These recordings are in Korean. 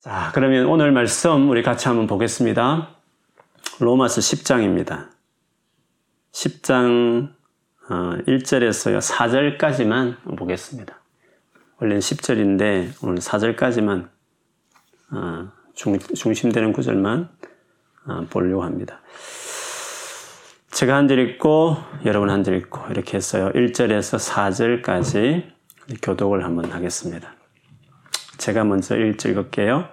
자, 그러면 오늘 말씀 우리 같이 한번 보겠습니다. 로마서 10장입니다. 10장 1절에서 어, 4절까지만 보겠습니다. 원래는 10절인데 오늘 4절까지만 어, 중심되는 구절만 어, 보려고 합니다. 제가 한 절 읽고 여러분 한 절 읽고 이렇게 했어요. 1절에서 4절까지 교독을 한번 하겠습니다. 제가 먼저 1절 읽을게요.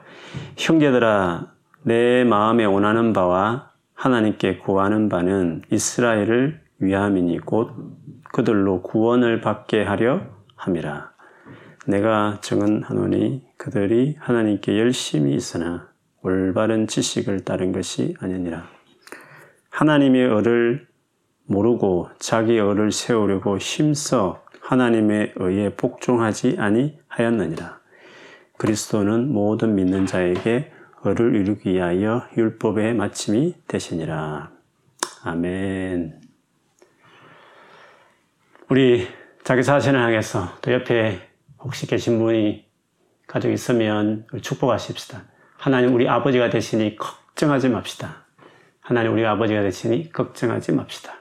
형제들아 내 마음에 원하는 바와 하나님께 구하는 바는 이스라엘을 위함이니 곧 그들로 구원을 받게 하려 함이라. 내가 정은하노니 그들이 하나님께 열심히 있으나 올바른 지식을 따른 것이 아니니라. 하나님의 의를 모르고 자기 의를 세우려고 힘써 하나님의 의에 복종하지 아니하였느니라. 그리스도는 모든 믿는 자에게 의를 이루기 위하여 율법의 마침이 되시니라. 아멘. 우리 자기 자신을 향해서 또 옆에 혹시 계신 분이 가족 있으면 축복하십시다. 하나님 우리 아버지가 되시니 걱정하지 맙시다. 하나님 우리 아버지가 되시니 걱정하지 맙시다.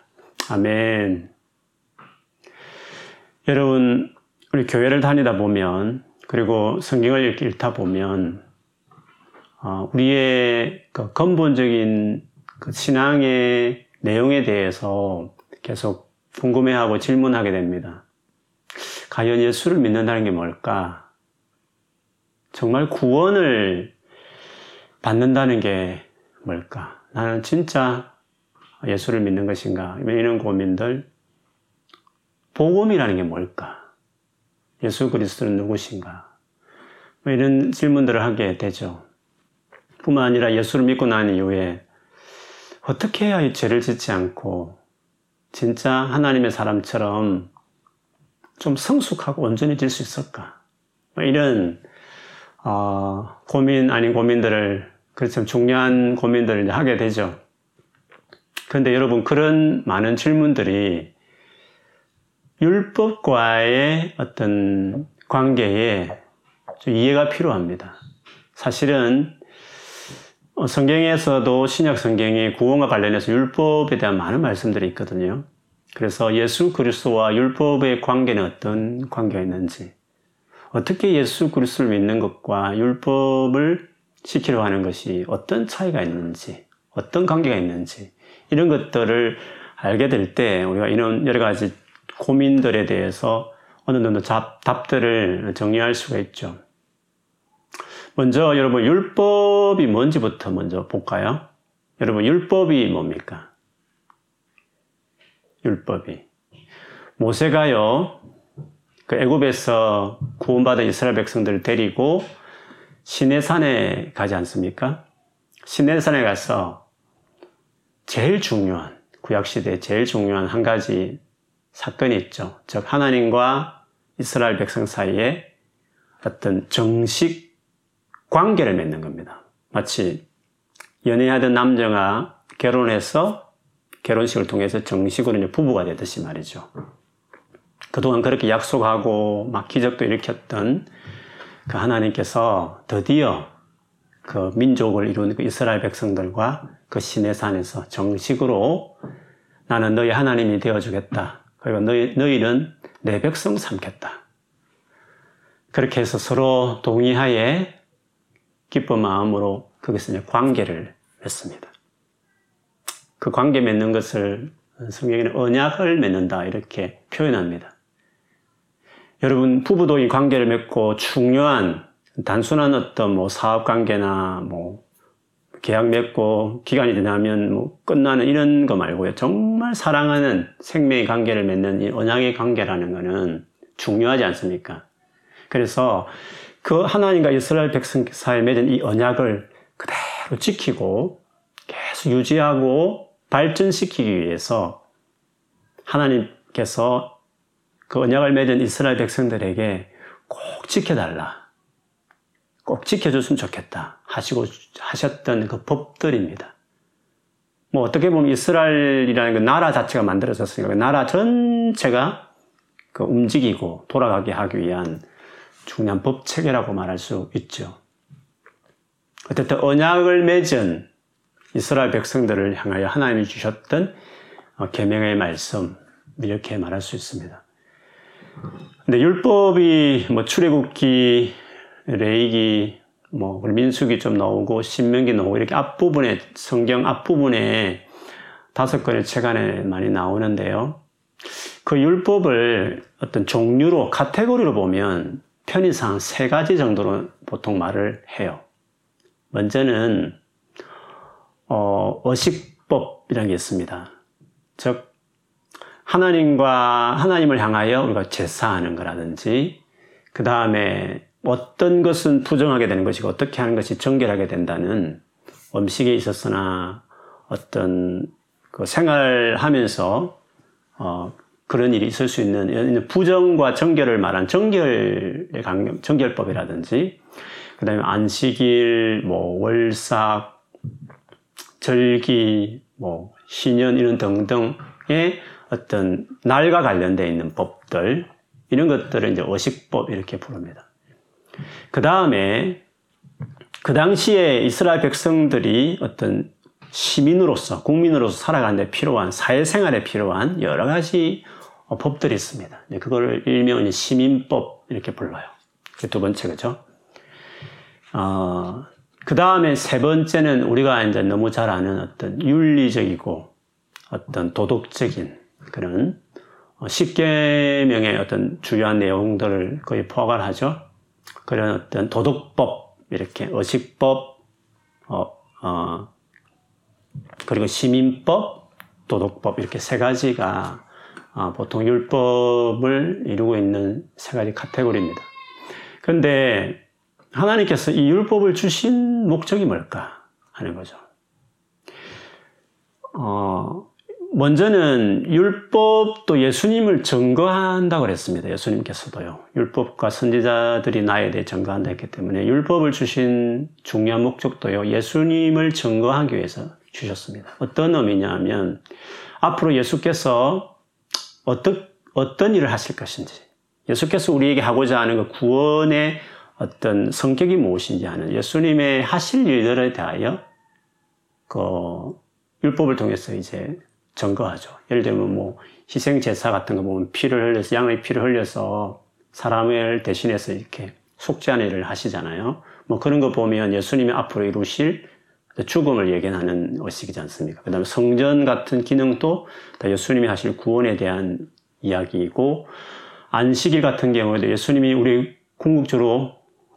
아멘. 여러분, 우리 교회를 다니다 보면, 그리고 성경을 읽다 보면, 어, 우리의 그 근본적인 그 신앙의 내용에 대해서 계속 궁금해하고 질문하게 됩니다. 과연 예수를 믿는다는 게 뭘까? 정말 구원을 받는다는 게 뭘까? 나는 진짜 예수를 믿는 것인가? 이런 고민들. 복음이라는 게 뭘까? 예수 그리스도는 누구신가? 뭐 이런 질문들을 하게 되죠. 뿐만 아니라 예수를 믿고 난 이후에 어떻게 해야 죄를 짓지 않고 진짜 하나님의 사람처럼 좀 성숙하고 온전해질 수 있을까? 뭐 이런 어, 고민 아닌 고민들을 그렇죠 중요한 고민들을 하게 되죠. 그런데 여러분 그런 많은 질문들이 율법과의 어떤 관계에 이해가 필요합니다. 사실은 어, 성경에서도 신약 성경에 구원과 관련해서 율법에 대한 많은 말씀들이 있거든요. 그래서 예수 그리스도와 율법의 관계는 어떤 관계가 있는지, 어떻게 예수 그리스도를 믿는 것과 율법을 지키려 하는 것이 어떤 차이가 있는지, 어떤 관계가 있는지, 이런 것들을 알게 될 때 우리가 이런 여러 가지 고민들에 대해서 어느 정도 답들을 정리할 수가 있죠. 먼저 여러분 율법이 뭔지부터 먼저 볼까요? 여러분 율법이 뭡니까? 율법이 모세가요 그 애굽에서 구원받은 이스라엘 백성들을 데리고 시내산에 가지 않습니까? 시내산에 가서 제일 중요한 구약 시대 제일 중요한 한 가지 사건이 있죠. 즉 하나님과 이스라엘 백성 사이에 어떤 정식 관계를 맺는 겁니다. 마치 연애하던 남자가 결혼해서 결혼식을 통해서 정식으로 부부가 되듯이 말이죠. 그동안 그렇게 약속하고 막 기적도 일으켰던 그 하나님께서 드디어 그 민족을 이룬 그 이스라엘 백성들과 그 신의 산에서 정식으로 나는 너희 하나님이 되어주겠다. 그리고 너희, 너희는 내 백성 삼겠다. 그렇게 해서 서로 동의하에 기쁜 마음으로 거기서 관계를 맺습니다. 그 관계 맺는 것을 성경에는 언약을 맺는다 이렇게 표현합니다. 여러분 부부도 이 관계를 맺고 중요한 단순한 어떤 뭐 사업 관계나 뭐 계약 맺고 기간이 지나면 뭐 끝나는 이런 거 말고요. 정말 사랑하는 생명의 관계를 맺는 이 언약의 관계라는 것은 중요하지 않습니까? 그래서 그 하나님과 이스라엘 백성 사이에 맺은 이 언약을 그대로 지키고 계속 유지하고 발전시키기 위해서 하나님께서 그 언약을 맺은 이스라엘 백성들에게 꼭 지켜달라. 꼭 지켜줬으면 좋겠다. 하시고 하셨던 그 법들입니다. 뭐 어떻게 보면 이스라엘이라는 그 나라 자체가 만들어졌으니까 그 나라 전체가 그 움직이고 돌아가게 하기 위한 중요한 법 체계라고 말할 수 있죠. 어쨌든 언약을 맺은 이스라엘 백성들을 향하여 하나님이 주셨던 어, 계명의 말씀 이렇게 말할 수 있습니다. 근데 율법이 뭐 출애굽기, 레이기, 뭐 민수기 좀 나오고 신명기 나오고 이렇게 앞부분에 성경 앞부분에 다섯 권의 책 안에 많이 나오는데요. 그 율법을 어떤 종류로 카테고리로 보면 편의상 세 가지 정도로 보통 말을 해요. 먼저는 어, 어식법이라는 게 있습니다. 즉 하나님과 하나님을 향하여 우리가 제사하는 거라든지 그 다음에 어떤 것은 부정하게 되는 것이고 어떻게 하는 것이 정결하게 된다는 음식에 있었으나 어떤 그 생활하면서 어 그런 일이 있을 수 있는 부정과 정결을 말한 정결의 강경, 정결법이라든지 그다음에 안식일, 뭐 월삭, 절기, 뭐 신년 이런 등등의 어떤 날과 관련되어 있는 법들 이런 것들을 이제 어식법 이렇게 부릅니다. 그 다음에 그 당시에 이스라엘 백성들이 어떤 시민으로서 국민으로서 살아가는 데 필요한 사회생활에 필요한 여러 가지 법들이 있습니다. 그거를 일명 시민법 이렇게 불러요. 두 번째 그죠? 어, 그 다음에 세 번째는 우리가 이제 너무 잘 아는 어떤 윤리적이고 어떤 도덕적인 그런 십계명의 어떤 주요한 내용들을 거의 포괄 하죠. 그런 어떤 도덕법, 이렇게 의식법, 어, 어, 그리고 시민법, 도덕법 이렇게 세 가지가 어, 보통 율법을 이루고 있는 세 가지 카테고리입니다. 그런데 하나님께서 이 율법을 주신 목적이 뭘까 하는 거죠. 어, 먼저는 율법도 예수님을 증거한다고 그랬습니다. 예수님께서도요. 율법과 선지자들이 나에 대해 증거한다 했기 때문에 율법을 주신 중요한 목적도요. 예수님을 증거하기 위해서 주셨습니다. 어떤 의미냐 하면 앞으로 예수께서 어떤, 어떤 일을 하실 것인지 예수께서 우리에게 하고자 하는 그 구원의 어떤 성격이 무엇인지 하는 예수님의 하실 일들에 대하여 그 율법을 통해서 이제 증거하죠. 예를 들면 뭐 희생 제사 같은 거 보면 피를 흘려서 양의 피를 흘려서 사람을 대신해서 이렇게 속죄하는 하시잖아요. 뭐 그런 거 보면 예수님이 앞으로 이루실 죽음을 예견하는 의식이지 않습니까? 그 다음에 성전 같은 기능도 다 예수님이 하실 구원에 대한 이야기이고, 안식일 같은 경우에도 예수님이 우리 궁극적으로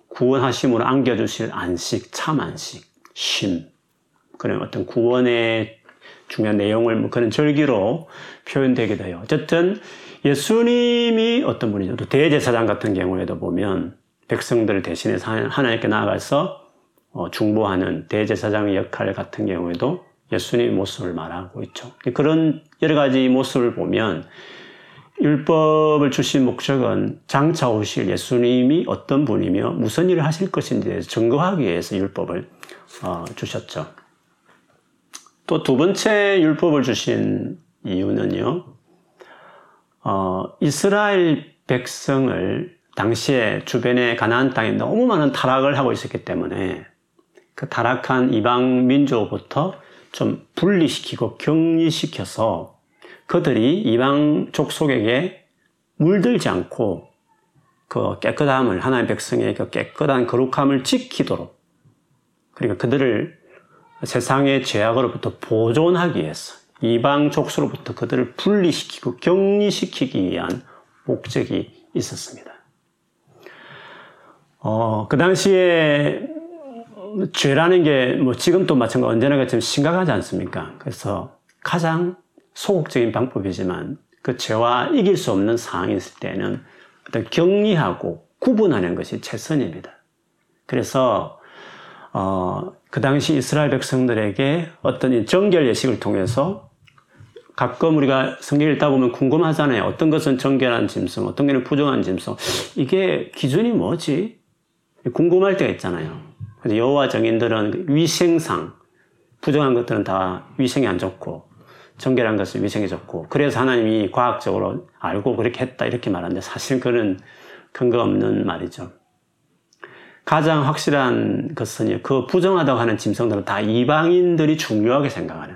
구원하심으로 안겨주실 안식, 참 안식, 쉼, 그런 어떤 구원의 중요한 내용을 뭐 그런 절기로 표현되게 돼요. 어쨌든 예수님이 어떤 분이죠. 또 대제사장 같은 경우에도 보면 백성들을 대신해서 하나님께 나아가서 어, 중보하는 대제사장의 역할 같은 경우에도 예수님의 모습을 말하고 있죠. 그런 여러 가지 모습을 보면 율법을 주신 목적은 장차 오실 예수님이 어떤 분이며 무슨 일을 하실 대해서 증거하기 위해서 율법을 어, 주셨죠. 또 두 번째 율법을 주신 이유는요, 어, 이스라엘 백성을 당시에 주변의 가나안 땅에 너무 많은 타락을 하고 있었기 때문에 그 타락한 이방 민족부터 좀 분리시키고 격리시켜서 그들이 이방 족속에게 물들지 않고 그 깨끗함을 하나님의 백성의 그 깨끗한 거룩함을 지키도록 그러니까 그들을 세상의 죄악으로부터 보존하기 위해서 이방 족속으로부터 그들을 분리시키고 격리시키기 위한 목적이 있었습니다. 어, 그 당시에 죄라는 게 뭐 지금도 마찬가지 언제나 같지만 심각하지 않습니까? 그래서 가장 소극적인 방법이지만 그 죄와 이길 수 없는 상황이 있을 때는 어떤 격리하고 구분하는 것이 최선입니다. 그래서 어, 그 당시 이스라엘 백성들에게 어떤 정결 예식을 통해서 가끔 우리가 성경 읽다 보면 궁금하잖아요. 어떤 것은 정결한 짐승, 어떤 것은 부정한 짐승. 이게 기준이 뭐지? 궁금할 때가 있잖아요. 여호와 정인들은 위생상 부정한 것들은 다 위생이 안 좋고 정결한 것을 위생에 좋고 그래서 하나님이 과학적으로 알고 그렇게 했다 이렇게 말하는데 사실 그는 근거 없는 말이죠. 가장 확실한 것은 그 부정하다고 하는 짐승들은 다 이방인들이 중요하게 생각하는.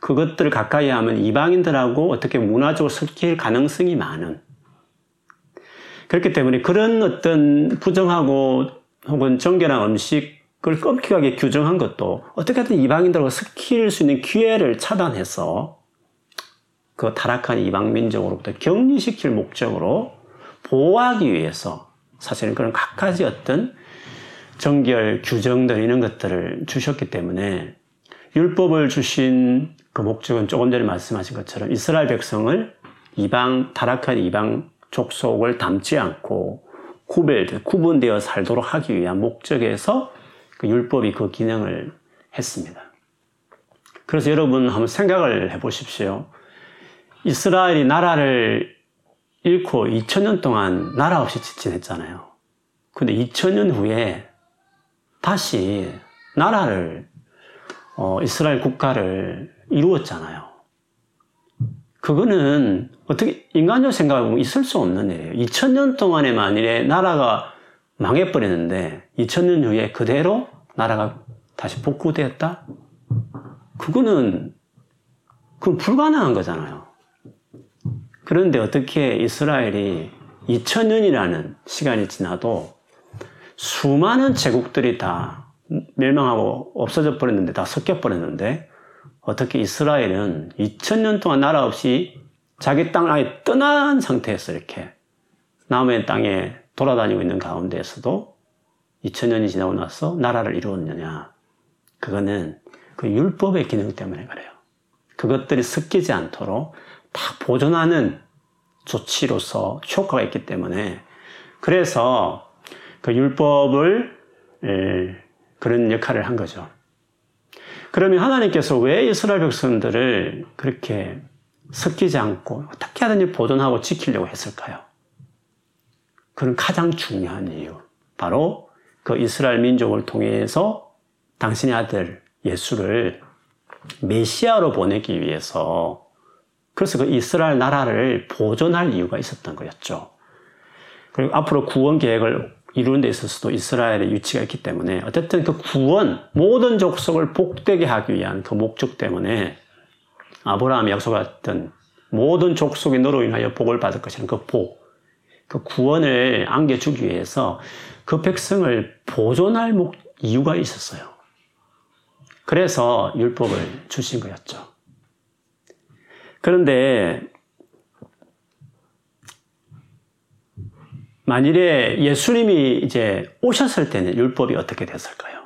그것들을 가까이 하면 이방인들하고 어떻게 문화적으로 섞일 가능성이 많은. 그렇기 때문에 그런 어떤 부정하고 혹은 정결한 음식을 끔찍하게 규정한 것도 어떻게든 이방인들하고 섞일 수 있는 기회를 차단해서 그 타락한 이방 민족으로부터 격리시킬 목적으로 보호하기 위해서 사실은 그런 각가지 어떤 정결 규정들 이런 것들을 주셨기 때문에 율법을 주신 그 목적은 조금 전에 말씀하신 것처럼 이스라엘 백성을 이방 타락한 이방 족속을 담지 않고 구별 구분되어 살도록 하기 위한 목적에서 그 율법이 그 기능을 했습니다. 그래서 여러분 한번 생각을 해 보십시오. 이스라엘이 나라를 잃고 2000년 동안 나라 없이 지냈잖아요. 근데 2000년 후에 다시 나라를 어, 이스라엘 국가를 이루었잖아요. 그거는 어떻게 인간적으로 생각해보면 있을 수 없는 일이에요. 2000년 동안에 만일에 나라가 망해버렸는데 2000년 후에 그대로 나라가 다시 복구되었다? 그거는 그건 불가능한 거잖아요. 그런데 어떻게 이스라엘이 2000년이라는 시간이 지나도 수많은 제국들이 다 멸망하고 없어져 버렸는데 다 섞여 버렸는데 어떻게 이스라엘은 2000년 동안 나라 없이 자기 땅을 아예 떠난 상태에서 이렇게 남의 땅에 돌아다니고 있는 가운데에서도 2000년이 지나고 나서 나라를 이루었느냐. 그거는 그 율법의 기능 때문에 그래요. 그것들이 섞이지 않도록 다 보존하는 조치로서 효과가 있기 때문에 그래서 그 율법을 그런 역할을 한 거죠. 그러면 하나님께서 왜 이스라엘 백성들을 그렇게 섞이지 않고 어떻게 하든지 보존하고 지키려고 했을까요? 그런 가장 중요한 이유. 바로 그 이스라엘 민족을 통해서 당신의 아들 예수를 메시아로 보내기 위해서 그래서 그 이스라엘 나라를 보존할 이유가 있었던 거였죠. 그리고 앞으로 구원 계획을 이루는 데 있어서도 이스라엘의 위치가 있기 때문에 어쨌든 그 구원, 모든 족속을 복되게 하기 위한 그 목적 때문에 아브라함이 약속했던 모든 족속이 너로 인하여 복을 받을 것이라는 그 복, 그 구원을 안겨주기 위해서 그 백성을 보존할 목, 이유가 있었어요. 그래서 율법을 주신 거였죠. 그런데 만일에 예수님이 이제 오셨을 때는 율법이 어떻게 됐을까요?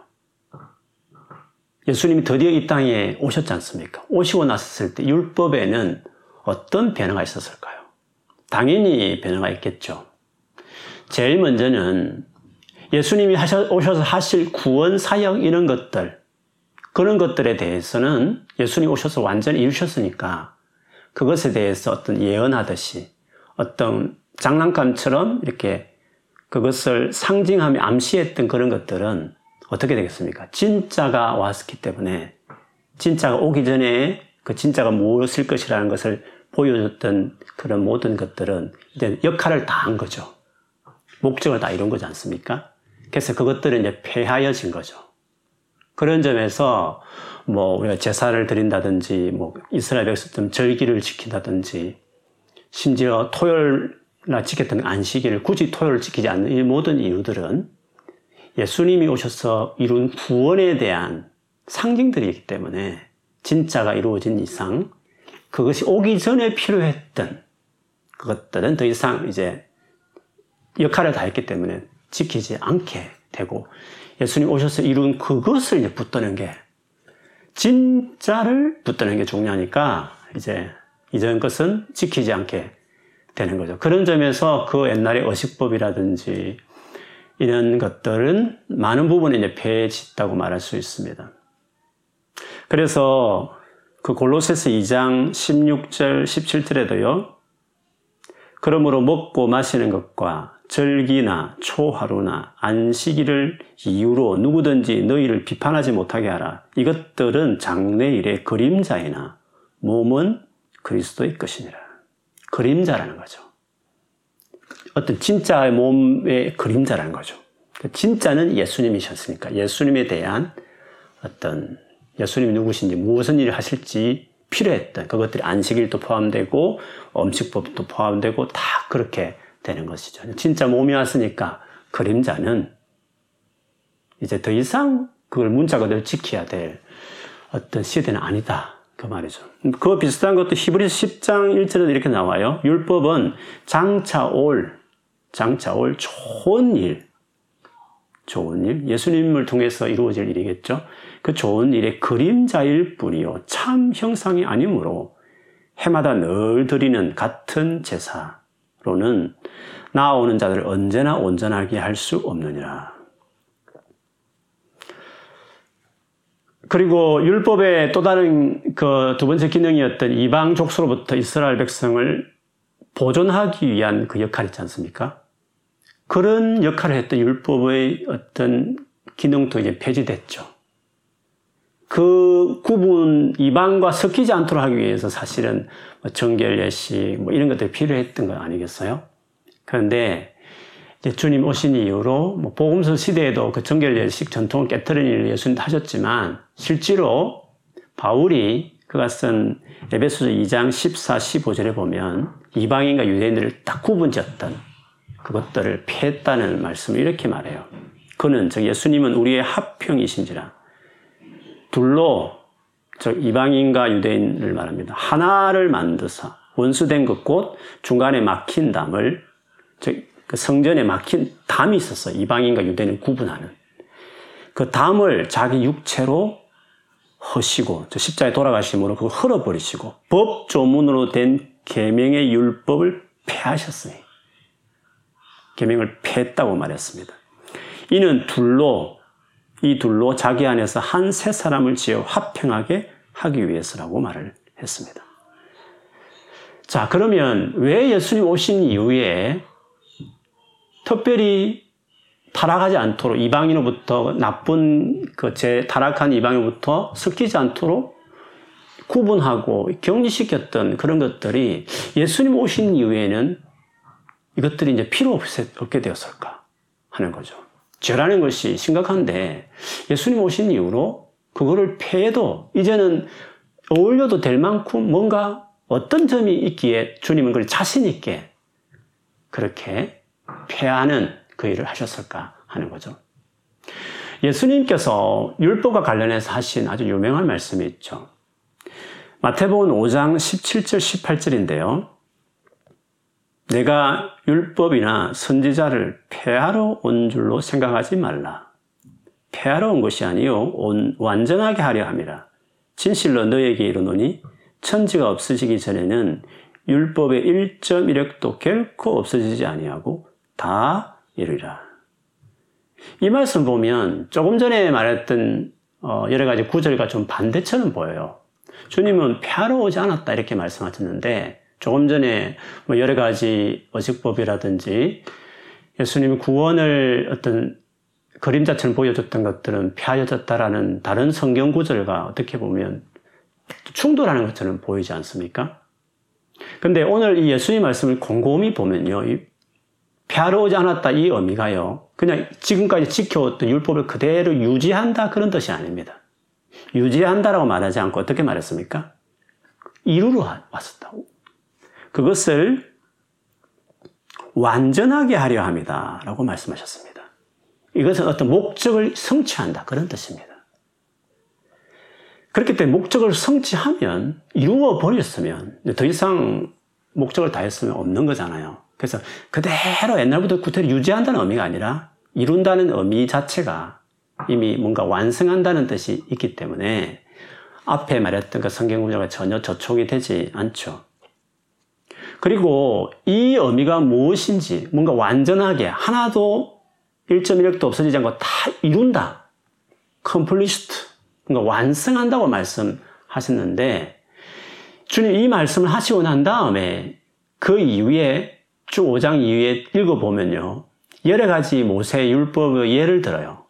예수님이 드디어 이 땅에 오셨지 않습니까? 오시고 났을 때 율법에는 어떤 변화가 있었을까요? 당연히 변화가 있겠죠. 제일 먼저는 예수님이 하셔, 오셔서 하실 구원 사역 이런 것들, 그런 것들에 대해서는 예수님 오셔서 완전히 이루셨으니까 그것에 대해서 어떤 예언하듯이 어떤 장난감처럼 이렇게 그것을 상징하며 암시했던 그런 것들은 어떻게 되겠습니까? 진짜가 왔기 때문에 진짜가 오기 전에 그 진짜가 무엇일 것이라는 것을 보여줬던 그런 모든 것들은 이제 역할을 다 한 거죠. 목적을 다 이룬 거지 않습니까? 그래서 그것들은 이제 폐하여진 거죠. 그런 점에서 뭐 우리가 제사를 드린다든지 뭐 이스라엘 백성들 절기를 지킨다든지 심지어 토요일날 지켰던 안식일을 굳이 토요일 지키지 않는 이 모든 이유들은 예수님이 오셔서 이룬 구원에 대한 상징들이기 때문에 진짜가 이루어진 이상 그것이 오기 전에 필요했던 그것들은 더 이상 이제 역할을 다 했기 때문에 지키지 않게 되고 예수님 오셔서 이룬 그것을 붙드는 게 진짜를 붙드는 게 중요하니까 이제 이전 것은 지키지 않게 되는 거죠. 그런 점에서 그 옛날의 어식법이라든지 이런 것들은 많은 부분에 이제 폐해졌다고 말할 수 있습니다. 그래서 그 골로새서 2장 16절 17절에도요. 그러므로 먹고 마시는 것과 절기나 초하루나 안식일을 이유로 누구든지 너희를 비판하지 못하게 하라. 이것들은 장래일의 그림자이나 몸은 그리스도의 것이니라. 그림자라는 거죠. 어떤 진짜의 몸의 그림자라는 거죠. 그 진짜는 예수님이셨으니까 예수님에 대한 어떤 예수님이 누구신지 무슨 일을 하실지 필요했던 그것들이 안식일도 포함되고 음식법도 포함되고 다 그렇게 되는 것이죠. 진짜 몸이 왔으니까 그림자는 이제 더 이상 그걸 문자 그대로 지켜야 될 어떤 시대는 아니다. 그 말이죠. 그 비슷한 것도 히브리서 10장 1절에도 이렇게 나와요. 율법은 장차 올, 장차 올 좋은 일, 좋은 일, 예수님을 통해서 이루어질 일이겠죠. 그 좋은 일의 그림자일 뿐이요. 참 형상이 아니므로 해마다 늘 드리는 같은 제사 로는 나아오는 자들을 언제나 온전하게 할 수 없느니라. 그리고 율법의 또 다른 그 두 번째 기능이었던 이방 족속로부터 이스라엘 백성을 보존하기 위한 그 역할이 있지 않습니까? 그런 역할을 했던 율법의 어떤 기능도 이제 폐지됐죠. 그 구분 이방과 섞이지 않도록 하기 위해서 사실은 뭐 정결 예식 뭐 이런 것들이 필요했던 거 아니겠어요? 그런데 주님 오신 이후로 뭐 복음서 시대에도 그 정결 예식 전통을 깨뜨리는 일을 예수님 하셨지만 실제로 바울이 그가 쓴 에베소서 2장 14, 15절에 보면 이방인과 유대인들을 딱 구분지었던 그것들을 피했다는 말씀을 이렇게 말해요. 그는 즉 예수님은 우리의 합평이신지라 둘로 즉 이방인과 유대인을 말합니다. 하나를 만드사 원수된 것곧 중간에 막힌 담을 즉그 성전에 막힌 담이 있었어. 이방인과 유대인을 구분하는. 그 담을 자기 육체로 허시고 저 십자에 돌아가심으로 그걸 흘어버리시고 법 조문으로 된 계명의 율법을 폐하셨어요. 계명을 폐했다고 말했습니다. 이는 둘로 이 둘로 자기 안에서 한 세 사람을 지어 화평하게 하기 위해서라고 말을 했습니다. 자, 그러면 왜 예수님 오신 이후에 특별히 타락하지 않도록 이방인으로부터 나쁜 그 제 타락한 이방인으로부터 섞이지 않도록 구분하고 격리시켰던 그런 것들이 예수님 오신 이후에는 이것들이 이제 필요 없게 되었을까 하는 거죠. 죄라는 것이 심각한데 예수님 오신 이후로 그거를 폐해도 이제는 어울려도 될 만큼 뭔가 어떤 점이 있기에 주님은 그걸 자신있게 그렇게 폐하는 그 일을 하셨을까 하는 거죠. 예수님께서 율법과 관련해서 하신 아주 유명한 말씀이 있죠. 마태복음 5장 17절 18절인데요. 내가 율법이나 선지자를 폐하러 온 줄로 생각하지 말라. 폐하러 온 것이 아니요 온 완전하게 하려 함이라. 진실로 너에게 이르노니 천지가 없어지기 전에는 율법의 1.1획도 결코 없어지지 아니하고 다 이루리라. 이 말씀 보면 조금 전에 말했던 어, 여러 가지 구절과 좀 반대처럼 보여요. 주님은 폐하러 오지 않았다 이렇게 말씀하셨는데 조금 전에 뭐 여러 가지 어식법이라든지 예수님이 구원을 어떤 그림자처럼 보여줬던 것들은 폐하여졌다라는 다른 성경 구절과 어떻게 보면 충돌하는 것처럼 보이지 않습니까? 근데 오늘 이 예수님 말씀을 곰곰이 보면요. 폐하러 오지 않았다 이 의미가요. 그냥 지금까지 지켜왔던 율법을 그대로 유지한다 그런 뜻이 아닙니다. 유지한다라고 말하지 않고 어떻게 말했습니까? 이루러 왔었다. 그것을 완전하게 하려 합니다. 라고 말씀하셨습니다. 이것은 어떤 목적을 성취한다. 그런 뜻입니다. 그렇기 때문에 목적을 성취하면, 이루어 버렸으면, 더 이상 목적을 다했으면 없는 거잖아요. 그래서 그대로 옛날부터 그대로 유지한다는 의미가 아니라 이룬다는 의미 자체가 이미 뭔가 완성한다는 뜻이 있기 때문에 앞에 말했던 그 성경 구조가 전혀 저촉이 되지 않죠. 그리고 이 의미가 무엇인지 뭔가 완전하게 하나도 1.1획도 없어지지 않고 다 이룬다. 컴플리스트. 뭔가 완성한다고 말씀하셨는데 주님 이 말씀을 하시고 난 다음에 그 이후에 주 5장 이후에 읽어보면요. 여러 가지 모세 율법의 예를 들어요.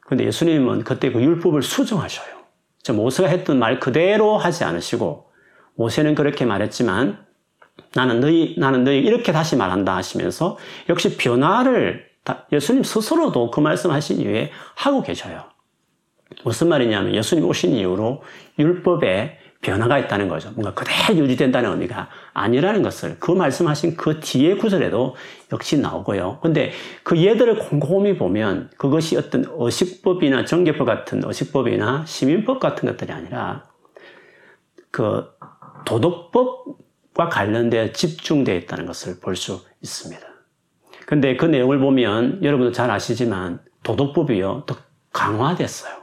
근데 예수님은 그때 그 율법을 수정하셔요. 모세가 했던 말 그대로 하지 않으시고, 모세는 그렇게 말했지만, 나는 너희, 나는 너희 이렇게 다시 말한다 하시면서, 역시 변화를 예수님 스스로도 그 말씀하신 이후에 하고 계셔요. 무슨 말이냐면 예수님 오신 이후로 율법에 변화가 있다는 거죠. 뭔가 그대로 유지된다는 의미가 아니라는 것을 그 말씀하신 그 뒤에 구절에도 역시 나오고요. 근데 그 예들을 곰곰이 보면 그것이 어떤 어식법이나 정계법 같은 어식법이나 시민법 같은 것들이 아니라 그 도덕법 과 관련되어 집중되어 있다는 것을 볼 수 있습니다. 근데 그 내용을 보면 여러분도 잘 아시지만 도덕법이요. 더 강화됐어요.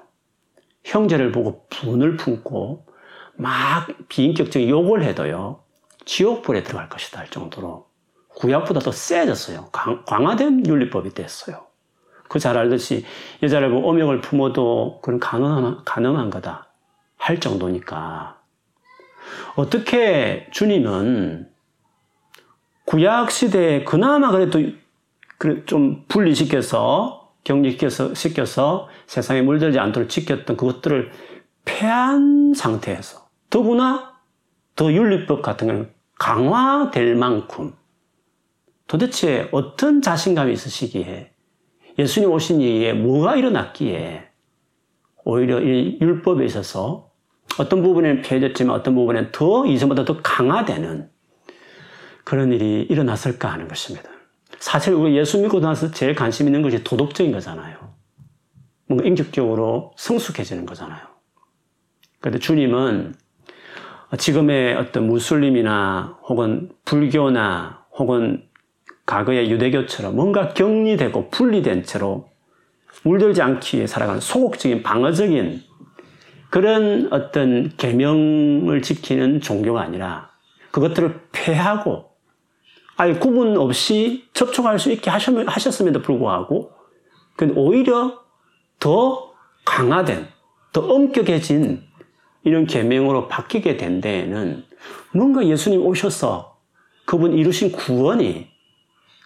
형제를 보고 분을 품고 막 비인격적인 욕을 해도요, 지옥불에 들어갈 것이다 할 정도로 구약보다 더 세졌어요. 강, 화된 윤리법이 됐어요. 그 잘 알듯이 여자를 보고 오명을 품어도 그건 가능한, 가능한 거다 할 정도니까 어떻게 주님은 구약 시대에 그나마 그래도 좀 분리시켜서 격리시켜서 시켜서 세상에 물들지 않도록 지켰던 그것들을 폐한 상태에서 더구나 더 윤리법 같은 경우는 강화될 만큼 도대체 어떤 자신감이 있으시기에 예수님 오신 이후에 뭐가 일어났기에 오히려 이 율법에 있어서 어떤 부분에는 폐해졌지만 어떤 부분에는 더 이전보다 더 강화되는 그런 일이 일어났을까 하는 것입니다. 사실 우리 예수 믿고 나서 제일 관심 있는 것이 도덕적인 거잖아요. 뭔가 인격적으로 성숙해지는 거잖아요. 그런데 주님은 지금의 어떤 무슬림이나 혹은 불교나 혹은 과거의 유대교처럼 뭔가 격리되고 분리된 채로 물들지 않기 위해 살아가는 소극적인 방어적인 그런 어떤 계명을 지키는 종교가 아니라 그것들을 폐하고 아예 구분 없이 접촉할 수 있게 하셨음에도 불구하고 오히려 더 강화된 더 엄격해진 이런 계명으로 바뀌게 된 데에는 뭔가 예수님 오셔서 그분 이루신 구원이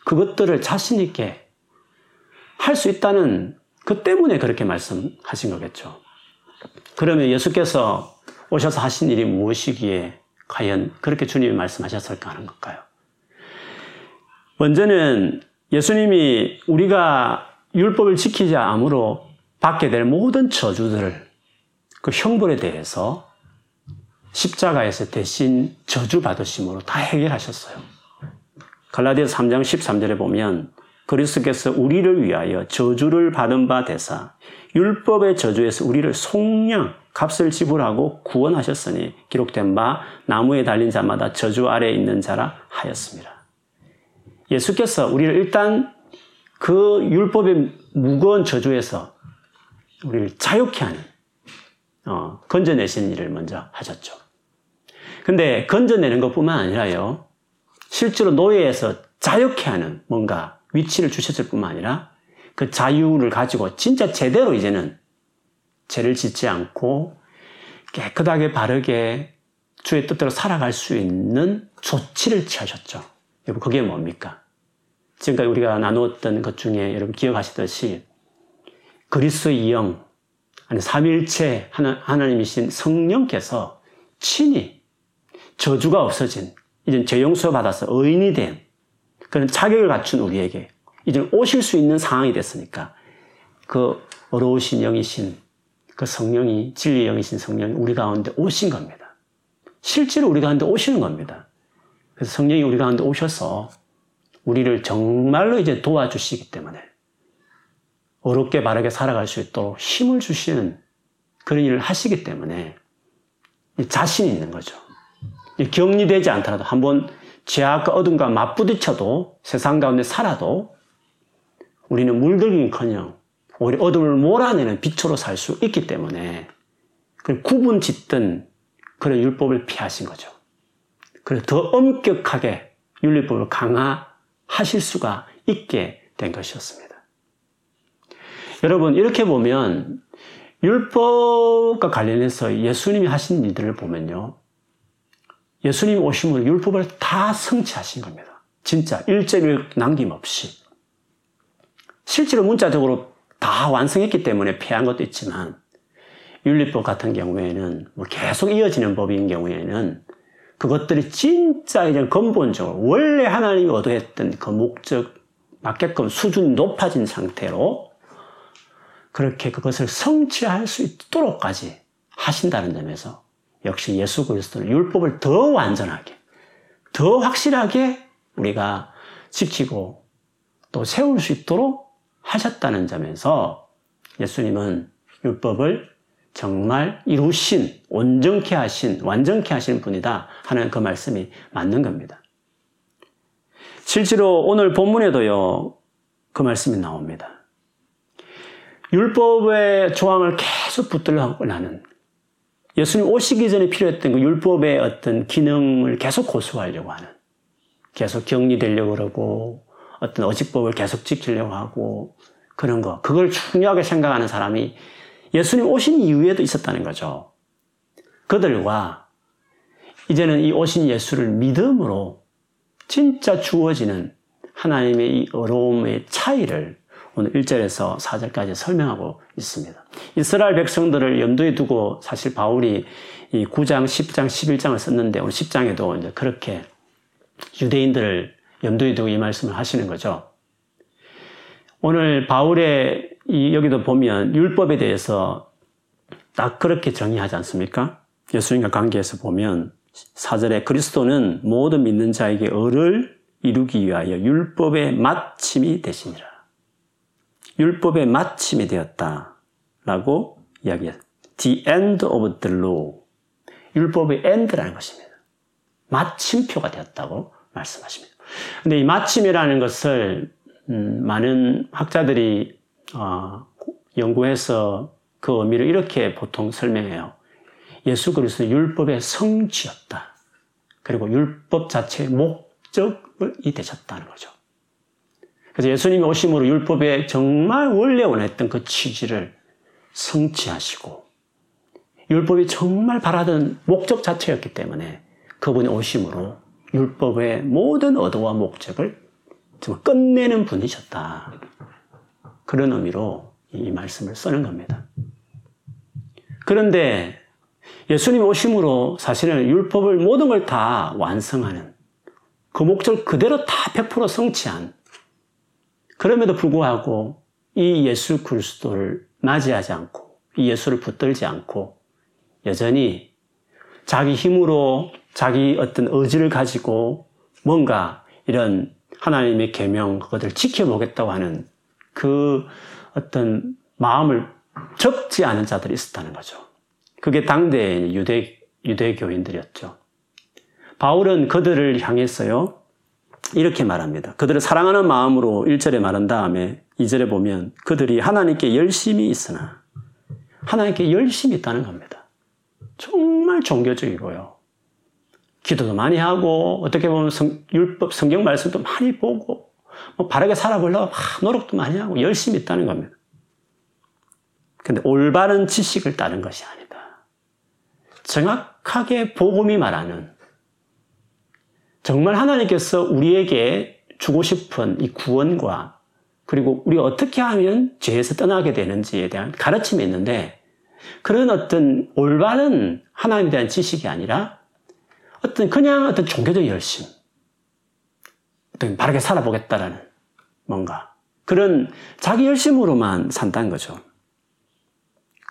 그것들을 자신 있게 할 수 있다는 그 때문에 그렇게 말씀하신 거겠죠. 그러면 예수께서 오셔서 하신 일이 무엇이기에 과연 그렇게 주님이 말씀하셨을까 하는 걸까요? 먼저는 예수님이 우리가 율법을 지키지 않으로 받게 될 모든 저주들을 그 형벌에 대해서 십자가에서 대신 저주받으심으로 다 해결하셨어요. 갈라디아 3장 13절에 보면 그리스도께서 우리를 위하여 저주를 받은 바 되사 율법의 저주에서 우리를 속량 값을 지불하고 구원하셨으니 기록된 바 나무에 달린 자마다 저주 아래에 있는 자라 하였습니다. 예수께서 우리를 일단 그 율법의 무거운 저주에서 우리를 자유케 하는 어, 건져내신 일을 먼저 하셨죠. 근데 건져내는 것 뿐만 아니라요, 실제로 노예에서 자유케 하는 뭔가 위치를 주셨을 뿐만 아니라 그 자유를 가지고 진짜 제대로 이제는 죄를 짓지 않고 깨끗하게 바르게 주의 뜻대로 살아갈 수 있는 조치를 취하셨죠. 여러분, 그게 뭡니까? 지금까지 우리가 나누었던 것 중에 여러분 기억하시듯이 그리스의 영, 아니 삼일체 하나, 하나님이신 성령께서 친히 저주가 없어진 이제 죄 용서 받아서 의인이 된 그런 자격을 갖춘 우리에게 이제 오실 수 있는 상황이 됐으니까 그 어려우신 영이신 그 성령이 진리 영이신 성령이 우리 가운데 오신 겁니다. 실제로 우리 가운데 오시는 겁니다. 그래서 성령이 우리 가운데 오셔서 우리를 정말로 이제 도와주시기 때문에 어렵게 바르게 살아갈 수 있도록 힘을 주시는 그런 일을 하시기 때문에 자신이 있는 거죠. 격리되지 않더라도 한번 죄악과 어둠과 맞부딪혀도 세상 가운데 살아도 우리는 물들기는커녕 오히려 어둠을 몰아내는 빛으로 살 수 있기 때문에 구분 짓던 그런 율법을 피하신 거죠. 그래서 더 엄격하게 윤리법을 강화하실 수가 있게 된 것이었습니다. 여러분, 이렇게 보면 율법과 관련해서 예수님이 하신 일들을 보면요. 예수님 오심으로 율법을 다 성취하신 겁니다. 진짜 일절을 남김없이. 실제로 문자적으로 다 완성했기 때문에 피한 것도 있지만 윤리법 같은 경우에는 뭐 계속 이어지는 법인 경우에는 그것들이 진짜 이제 근본적으로 원래 하나님이 얻어했던 그 목적 맞게끔 수준이 높아진 상태로 그렇게 그것을 성취할 수 있도록까지 하신다는 점에서 역시 예수 그리스도는 율법을 더 완전하게, 더 확실하게 우리가 지키고 또 세울 수 있도록 하셨다는 점에서 예수님은 율법을 정말 이루신, 온전케 하신, 완전케 하신 분이다 하는 그 말씀이 맞는 겁니다. 실제로 오늘 본문에도요, 그 말씀이 나옵니다. 율법의 조항을 계속 붙들려고 하는 예수님 오시기 전에 필요했던 그 율법의 어떤 기능을 계속 고수하려고 하는 계속 격리되려고 그러고 어떤 어직법을 계속 지키려고 하고 그런 거 그걸 중요하게 생각하는 사람이 예수님 오신 이후에도 있었다는 거죠. 그들과 이제는 이 오신 예수를 믿음으로 진짜 주어지는 하나님의 이 어려움의 차이를 오늘 1절에서 4절까지 설명하고 있습니다. 이스라엘 백성들을 염두에 두고 사실 바울이 이 9장, 10장, 11장을 썼는데 오늘 10장에도 이제 그렇게 유대인들을 염두에 두고 이 말씀을 하시는 거죠. 오늘 바울의 이 여기도 보면 율법에 대해서 딱 그렇게 정의하지 않습니까? 예수님과 관계에서 보면 4절에 그리스도는 모든 믿는 자에게 을을 이루기 위하여 율법의 마침이 되시니라. 율법의 마침이 되었다. 라고 이야기해요. The end of the law. 율법의 end라는 것입니다. 마침표가 되었다고 말씀하십니다. 근데 이 마침이라는 것을 음, 많은 학자들이 어, 연구해서 그 의미를 이렇게 보통 설명해요. 예수 그리스도 율법의 성취였다. 그리고 율법 자체의 목적이 되셨다는 거죠. 그래서 예수님이 오심으로 율법에 정말 원래 원했던 그 취지를 성취하시고 율법이 정말 바라던 목적 자체였기 때문에 그분이 오심으로 율법의 모든 의도와 목적을 정말 끝내는 분이셨다. 그런 의미로 이 말씀을 쓰는 겁니다. 그런데 예수님 오심으로 사실은 율법을 모든 걸 다 완성하는 그 목적을 그대로 다 100% 성취한 그럼에도 불구하고 이 예수 그리스도를 맞이하지 않고 이 예수를 붙들지 않고 여전히 자기 힘으로 자기 어떤 의지를 가지고 뭔가 이런 하나님의 계명 그것을 지켜보겠다고 하는 그 어떤 마음을 접지 않은 자들이 있었다는 거죠. 그게 당대의 유대 유대 교인들이었죠. 바울은 그들을 향했어요. 이렇게 말합니다. 그들을 사랑하는 마음으로 1절에 말한 다음에 2절에 보면 그들이 하나님께 열심히 있으나 하나님께 열심히 있다는 겁니다. 정말 종교적이고요. 기도도 많이 하고 어떻게 보면 성, 율법 성경 말씀도 많이 보고 뭐 바르게 살아보려고 막 노력도 많이 하고 열심히 있다는 겁니다. 근데 올바른 지식을 따른 것이 아니다. 정확하게 복음이 말하는 정말 하나님께서 우리에게 주고 싶은 이 구원과 그리고 우리가 어떻게 하면 죄에서 떠나게 되는지에 대한 가르침이 있는데 그런 어떤 올바른 하나님에 대한 지식이 아니라 어떤 그냥 어떤 종교적 열심, 어떤 바르게 살아보겠다라는 뭔가 그런 자기 열심으로만 산다는 거죠.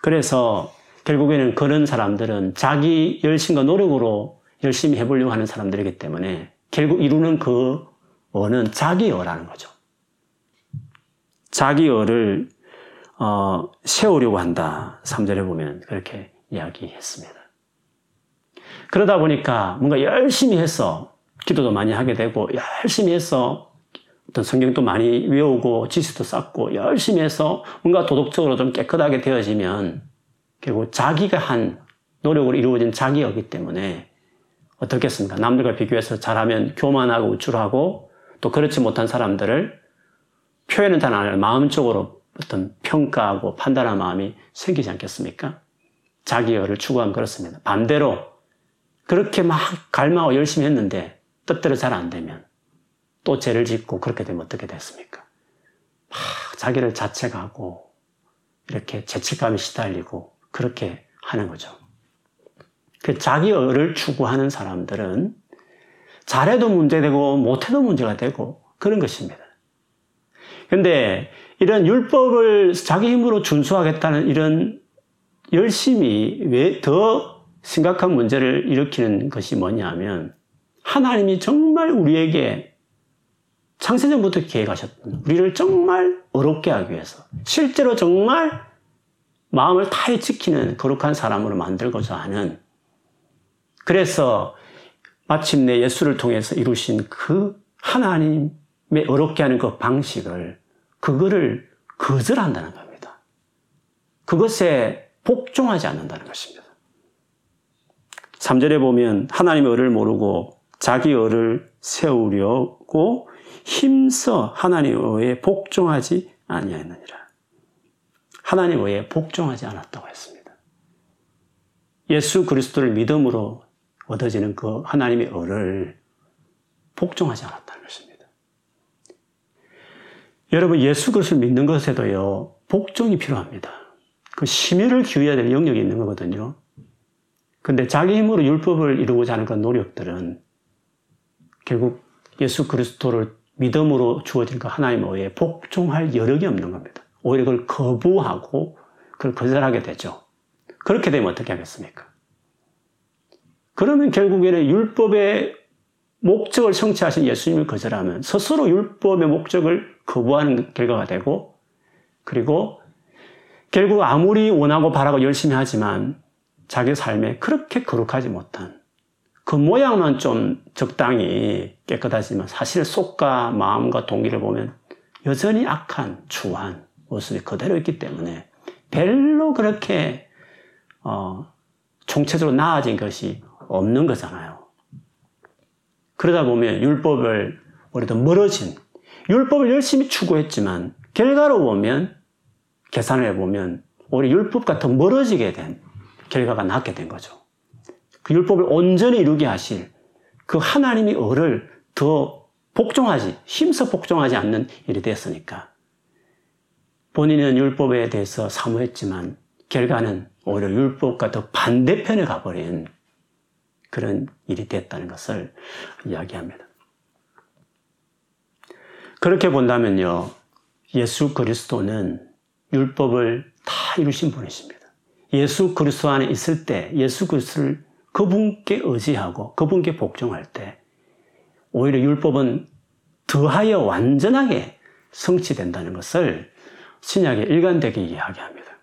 그래서 결국에는 그런 사람들은 자기 열심과 노력으로 열심히 해보려고 하는 사람들이기 때문에 결국 이루는 그 어는 자기 어라는 거죠. 자기 어를 어, 세우려고 한다. 3절에 보면 그렇게 이야기했습니다. 그러다 보니까 뭔가 열심히 해서 기도도 많이 하게 되고 열심히 해서 어떤 성경도 많이 외우고 지식도 쌓고 열심히 해서 뭔가 도덕적으로 좀 깨끗하게 되어지면 결국 자기가 한 노력으로 이루어진 자기였기 때문에 어떻겠습니까? 남들과 비교해서 잘하면 교만하고 우쭐하고 또 그렇지 못한 사람들을 표현은 하는 마음적으로 어떤 평가하고 판단하는 마음이 생기지 않겠습니까? 자기열을 추구하면 그렇습니다. 반대로 그렇게 막 갈망하고 열심히 했는데 뜻대로 잘 안 되면 또 죄를 짓고 그렇게 되면 어떻게 됐습니까? 막 자기를 자책하고 이렇게 죄책감이 시달리고 그렇게 하는 거죠. 그 자기를 추구하는 사람들은 잘해도 문제되고 못해도 문제가 되고 그런 것입니다. 근데 이런 율법을 자기 힘으로 준수하겠다는 이런 열심이 왜 더 심각한 문제를 일으키는 것이 뭐냐면 하나님이 정말 우리에게 창세전부터 계획하셨던 우리를 정말 어렵게 하기 위해서 실제로 정말 마음을 타히 지키는 거룩한 사람으로 만들고자 하는 그래서 마침내 예수를 통해서 이루신 그 하나님의 어렵게 하는 그 방식을 그거를 거절한다는 겁니다. 그것에 복종하지 않는다는 것입니다. 3절에 보면 하나님의 의를 모르고 자기 의를 세우려고 힘써 하나님의 의에 복종하지 아니하느니라. 하나님 의에 복종하지 않았다고 했습니다. 예수 그리스도를 믿음으로 얻어지는 그 하나님의 의를 복종하지 않았다는 것입니다. 여러분 예수 그리스도를 믿는 것에도요 복종이 필요합니다. 그 심혈을 기울여야 될 영역이 있는 거거든요. 근데 자기 힘으로 율법을 이루고자 하는 그 노력들은 결국 예수 그리스도를 믿음으로 주어진 그 하나님의 의에 복종할 여력이 없는 겁니다. 오히려 그걸 거부하고 그걸 거절하게 되죠. 그렇게 되면 어떻게 하겠습니까? 그러면 결국에는 율법의 목적을 성취하신 예수님을 거절하면 스스로 율법의 목적을 거부하는 결과가 되고 그리고 결국 아무리 원하고 바라고 열심히 하지만 자기 삶에 그렇게 거룩하지 못한 그 모양만 좀 적당히 깨끗하지만 사실 속과 마음과 동기를 보면 여전히 악한 추한 모습이 그대로 있기 때문에 별로 그렇게 어, 총체적으로 나아진 것이 없는 거잖아요. 그러다 보면 율법을 우리도 멀어진 율법을 열심히 추구했지만 결과로 보면 계산을 해보면 오히려 율법과 더 멀어지게 된 결과가 낳게 된 거죠. 그 율법을 온전히 이루게 하실 그 하나님의 의를 더 복종하지 힘써 복종하지 않는 일이 됐으니까 본인은 율법에 대해서 사모했지만 결과는 오히려 율법과 더 반대편에 가버린 그런 일이 됐다는 것을 이야기합니다. 그렇게 본다면요, 예수 그리스도는 율법을 다 이루신 분이십니다. 예수 그리스도 안에 있을 때 예수 그리스도를 그분께 의지하고 그분께 복종할 때 오히려 율법은 더하여 완전하게 성취된다는 것을 신약에 일관되게 이야기합니다.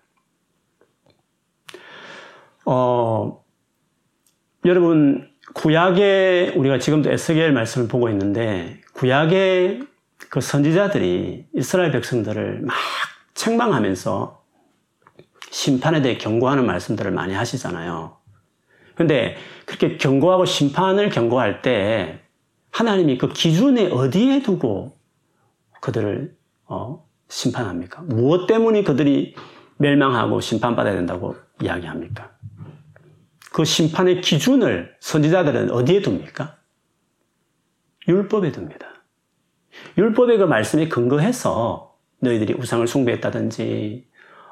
어, 여러분 구약에 우리가 지금도 에스겔 말씀을 보고 있는데 구약의 그 선지자들이 이스라엘 백성들을 막 책망하면서 심판에 대해 경고하는 말씀들을 많이 하시잖아요. 근데 그렇게 경고하고 심판을 경고할 때 하나님이 그 기준에 어디에 두고 그들을 어, 심판합니까? 무엇 때문에 그들이 멸망하고 심판받아야 된다고 이야기합니까? 그 심판의 기준을 선지자들은 어디에 둡니까? 율법에 둡니다. 율법의 그 말씀에 근거해서 너희들이 우상을 숭배했다든지,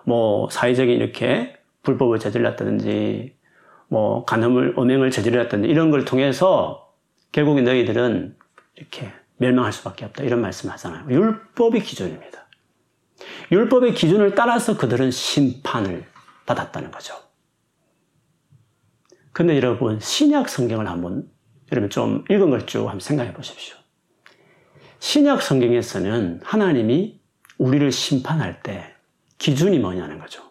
뭐, 사회적인 이렇게 불법을 저질렀다든지, 뭐, 간음을, 음행을 저질렀다든지, 이런 걸 통해서 결국에 너희들은 이렇게 멸망할 수밖에 없다. 이런 말씀 하잖아요. 율법의 기준입니다. 율법의 기준을 따라서 그들은 심판을 받았다는 거죠. 근데 여러분, 신약 성경을 한번 여러분 좀 읽은 걸 쭉 한번 생각해 보십시오. 신약 성경에서는 하나님이 우리를 심판할 때 기준이 뭐냐는 거죠.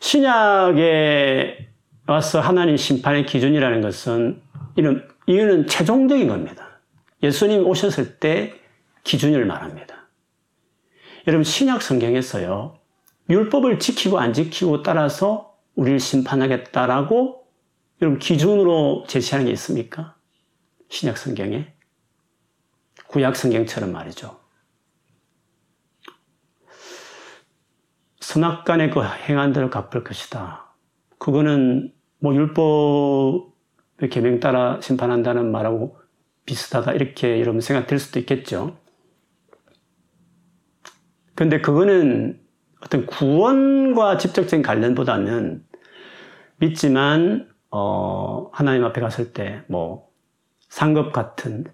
신약에 와서 하나님 심판의 기준이라는 것은 이는, 이유는 최종적인 겁니다. 예수님 오셨을 때 기준을 말합니다. 여러분, 신약 성경에서요, 율법을 지키고 안 지키고 따라서 우리를 심판하겠다라고 여러분 기준으로 제시하는 게 있습니까? 신약 성경에? 구약 성경처럼 말이죠. 선악간의 그 행한 대로 갚을 것이다. 그거는 뭐 율법의 계명 따라 심판한다는 말하고 비슷하다 이렇게 여러분 생각될 수도 있겠죠. 근데 그거는 어떤 구원과 직접적인 관련보다는 믿지만 어, 하나님 앞에 갔을 때 뭐 상급 같은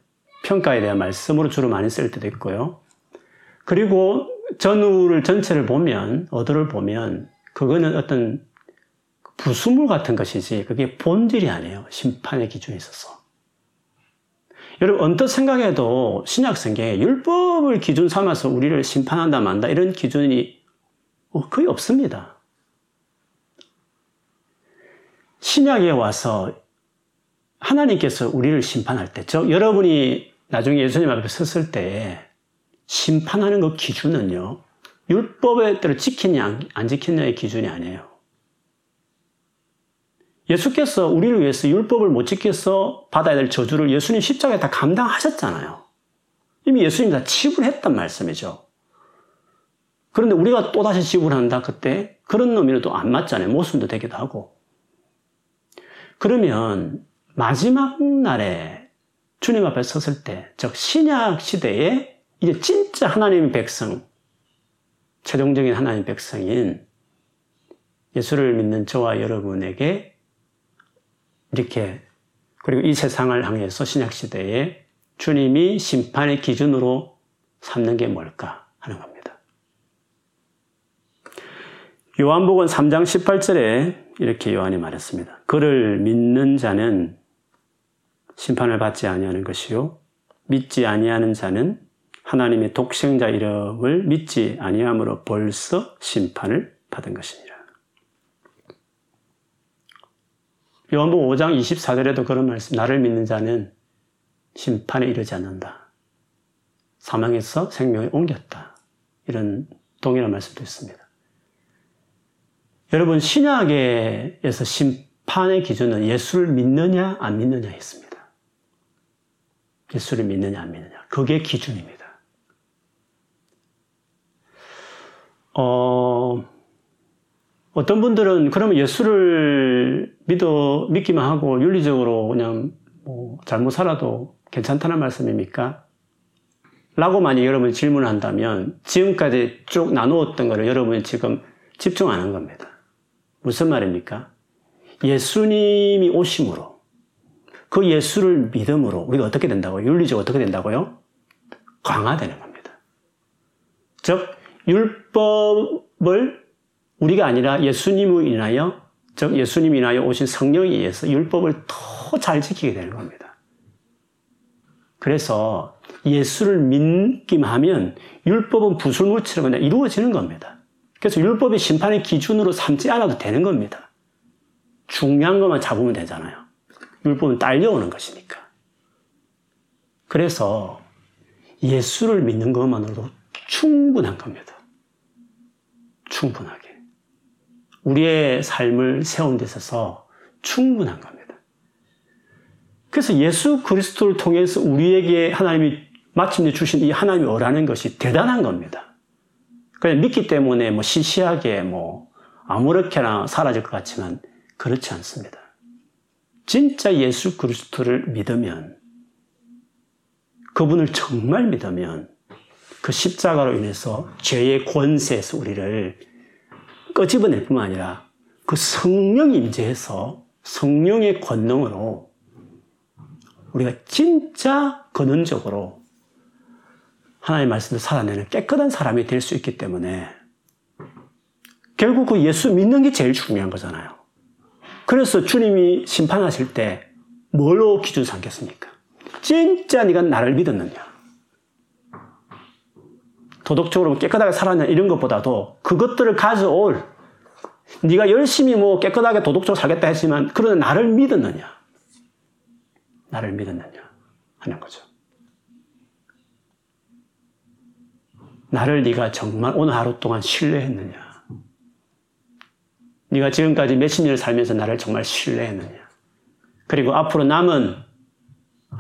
평가에 대한 말씀으로 주로 많이 쓸 때도 있고요. 그리고 전후를 전체를 보면 어도를 보면 그거는 어떤 부수물 같은 것이지 그게 본질이 아니에요. 심판의 기준에 있어서. 여러분 언뜻 생각해도 신약 성경에 율법을 기준 삼아서 우리를 심판한다 만다 이런 기준이 거의 없습니다. 신약에 와서 하나님께서 우리를 심판할 때, 즉 여러분이 나중에 예수님 앞에 섰을 때 심판하는 그 기준은요. 율법에 따라 지키냐 안 지키냐의 기준이 아니에요. 예수께서 우리를 위해서 율법을 못 지켜서 받아야 될 저주를 예수님 십자가에 다 감당하셨잖아요. 이미 예수님이 다 지불했단 말씀이죠. 그런데 우리가 또다시 지불한다 그때 그런 놈이는 또 안 맞잖아요. 모순도 되기도 하고. 그러면 마지막 날에 주님 앞에 섰을 때, 즉 신약 시대에 이제 진짜 하나님의 백성, 최종적인 하나님의 백성인 예수를 믿는 저와 여러분에게 이렇게 그리고 이 세상을 향해서 신약 시대에 주님이 심판의 기준으로 삼는 게 뭘까 하는 겁니다. 요한복음 3장 18절에 이렇게 요한이 말했습니다. 그를 믿는 자는 심판을 받지 아니하는 것이요 믿지 아니하는 자는 하나님의 독생자 이름을 믿지 아니함으로 벌써 심판을 받은 것이니라. 요한복음 5장 24절에도 그런 말씀, 나를 믿는 자는 심판에 이르지 않는다. 사망에서 생명에 옮겼다. 이런 동일한 말씀도 있습니다. 여러분, 신약에서 심판의 기준은 예수를 믿느냐, 안 믿느냐 했습니다. 예수를 믿느냐 안 믿느냐. 그게 기준입니다. 어, 어떤 분들은 그러면 예수를 믿어, 믿기만 하고 윤리적으로 그냥 뭐 잘못 살아도 괜찮다는 말씀입니까? 라고 만약 여러분이 질문을 한다면 지금까지 쭉 나누었던 것을 여러분이 지금 집중 안한 겁니다. 무슨 말입니까? 예수님이 오심으로 그 예수를 믿음으로 우리가 어떻게 된다고요? 윤리적으로 어떻게 된다고요? 강화되는 겁니다. 즉, 율법을 우리가 아니라 예수님을 인하여, 즉, 예수님이 인하여 오신 성령에 의해서 율법을 더 잘 지키게 되는 겁니다. 그래서 예수를 믿기만 하면 율법은 부술물처럼 그냥 이루어지는 겁니다. 그래서 율법이 심판의 기준으로 삼지 않아도 되는 겁니다. 중요한 것만 잡으면 되잖아요. 율법은 딸려오는 것이니까. 그래서 예수를 믿는 것만으로도 충분한 겁니다. 충분하게. 우리의 삶을 세운 데 있어서 충분한 겁니다. 그래서 예수 그리스도를 통해서 우리에게 하나님이 마침내 주신 이 하나님이 어라는 것이 대단한 겁니다. 그냥 믿기 때문에 뭐 시시하게 뭐 아무렇게나 사라질 것 같지만 그렇지 않습니다. 진짜 예수 그리스도를 믿으면 그분을 정말 믿으면 그 십자가로 인해서 죄의 권세에서 우리를 끄집어낼 뿐만 아니라 그 성령 임재해서 성령의 권능으로 우리가 진짜 근원적으로 하나님의 말씀을 살아내는 깨끗한 사람이 될 수 있기 때문에 결국 그 예수 믿는 게 제일 중요한 거잖아요. 그래서 주님이 심판하실 때 뭘로 기준 삼겠습니까? 진짜 네가 나를 믿었느냐? 도덕적으로 깨끗하게 살았냐 이런 것보다도 그것들을 가져올 네가 열심히 뭐 깨끗하게 도덕적으로 살겠다 했지만 그러나 나를 믿었느냐? 나를 믿었느냐? 하는 거죠. 나를 네가 정말 오늘 하루 동안 신뢰했느냐? 네가 지금까지 몇십 년을 살면서 나를 정말 신뢰했느냐. 그리고 앞으로 남은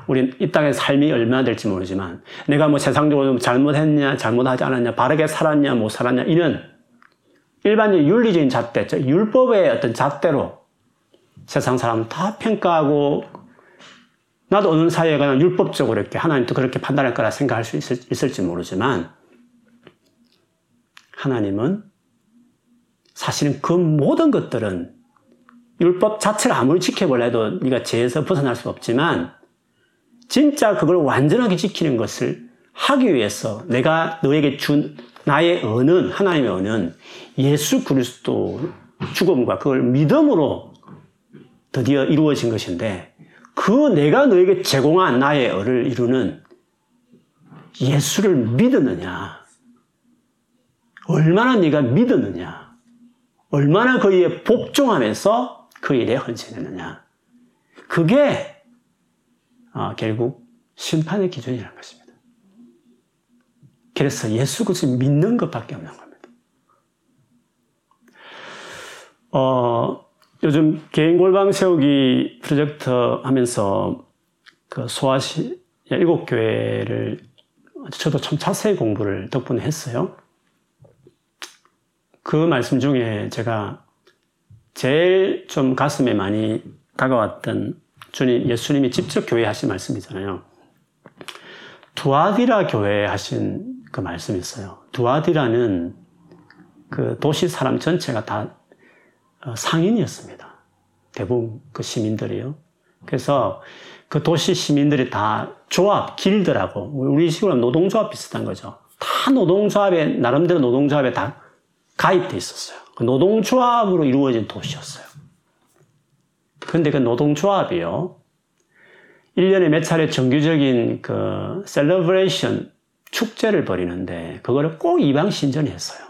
우리 이 땅의 삶이 얼마나 될지 모르지만 내가 뭐 세상적으로 잘못했냐, 잘못하지 않았냐, 바르게 살았냐, 못 살았냐 이런 일반적인 윤리적인 잣대, 율법의 어떤 잣대로 세상 사람 다 평가하고 나도 어느 사회에 가나 율법적으로 이렇게 하나님도 그렇게 판단할 거라 생각할 수 있을, 있을지 모르지만 하나님은 사실은 그 모든 것들은 율법 자체를 아무리 지켜보려 해도 네가 죄에서 벗어날 수 없지만 진짜 그걸 완전하게 지키는 것을 하기 위해서 내가 너에게 준 나의 언은 하나님의 언은 예수 그리스도 죽음과 그걸 믿음으로 드디어 이루어진 것인데 그 내가 너에게 제공한 나의 언을 이루는 예수를 믿었느냐? 얼마나 네가 믿었느냐 얼마나 그에 복종하면서 그 일에 헌신했느냐 그게 어, 결국 심판의 기준이라는 것입니다. 그래서 예수 그리스도 믿는 것밖에 없는 겁니다. 어, 요즘 개인 골방 세우기 프로젝트 하면서 그 소아시 일곱 교회를 저도 참 자세히 공부를 덕분에 했어요. 그 말씀 중에 제가 제일 좀 가슴에 많이 다가왔던 주님, 예수님이 직접 교회 하신 말씀이잖아요. 두아디라 교회 하신 그 말씀이 있어요. 두아디라는 그 도시 사람 전체가 다 어, 상인이었습니다. 대부분 그 시민들이요. 그래서 그 도시 시민들이 다 조합, 길드라고, 우리 식으로 노동조합 비슷한 거죠. 다 노동조합에, 나름대로 노동조합에 다 가입돼 있었어요. 그 노동조합으로 이루어진 도시였어요. 근데 그 노동조합이요. 1년에 몇 차례 정규적인 그 celebration 축제를 벌이는데 그거를 꼭 이방 신전에서 했어요.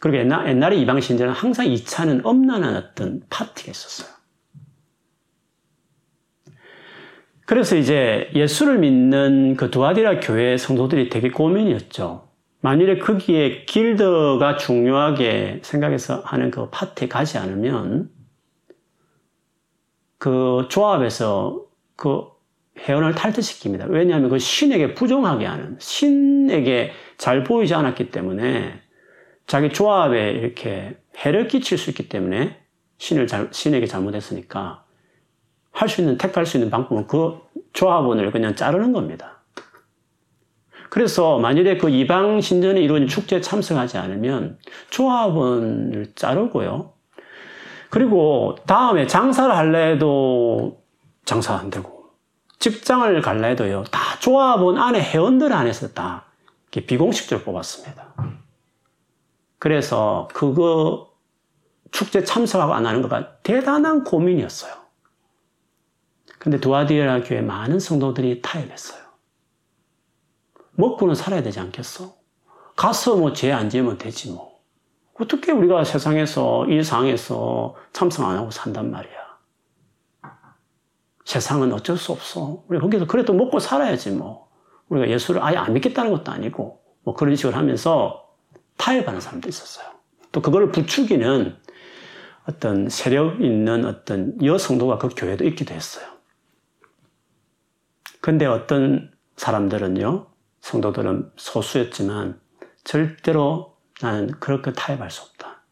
그리고 옛날, 옛날에 이방 신전은 항상 2차는 엄난한 어떤 파티가 있었어요. 그래서 이제 예수를 믿는 그 두아디라 교회 성도들이 되게 고민이었죠. 만일에 거기에 길드가 중요하게 생각해서 하는 그 파티에 가지 않으면 그 조합에서 그 회원을 탈퇴시킵니다. 왜냐하면 그 신에게 부정하게 하는, 신에게 잘 보이지 않았기 때문에 자기 조합에 이렇게 해를 끼칠 수 있기 때문에 신을 잘, 신에게 잘못했으니까 할 수 있는, 택할 수 있는 방법은 그 조합원을 그냥 자르는 겁니다. 그래서 만일에 그 이방 신전에 이루어진 축제에 참석하지 않으면 조합원을 자르고요. 그리고 다음에 장사를 할래 해도 장사 안 되고, 직장을 갈래 해도요, 다 조합원 안에 회원들 안에서 다 비공식적으로 뽑았습니다. 그래서 그거 축제 참석하고 안 하는 거가 대단한 고민이었어요. 근데 두아디라 교회 많은 성도들이 타협했어요. 먹고는 살아야 되지 않겠어? 가서 뭐 죄 안 지으면 되지 뭐. 어떻게 우리가 세상에서, 이 상에서 참석 안 하고 산단 말이야. 세상은 어쩔 수 없어. 우리 거기서 그래도 먹고 살아야지 뭐. 우리가 예수를 아예 안 믿겠다는 것도 아니고, 뭐 그런 식으로 하면서 타협하는 사람도 있었어요. 또 그걸 부추기는 어떤 세력 있는 어떤 여성도가 그 교회도 있기도 했어요. 근데 어떤 사람들은요, 성도들은 소수였지만 절대로 나는 그렇게 타협할 수 없다.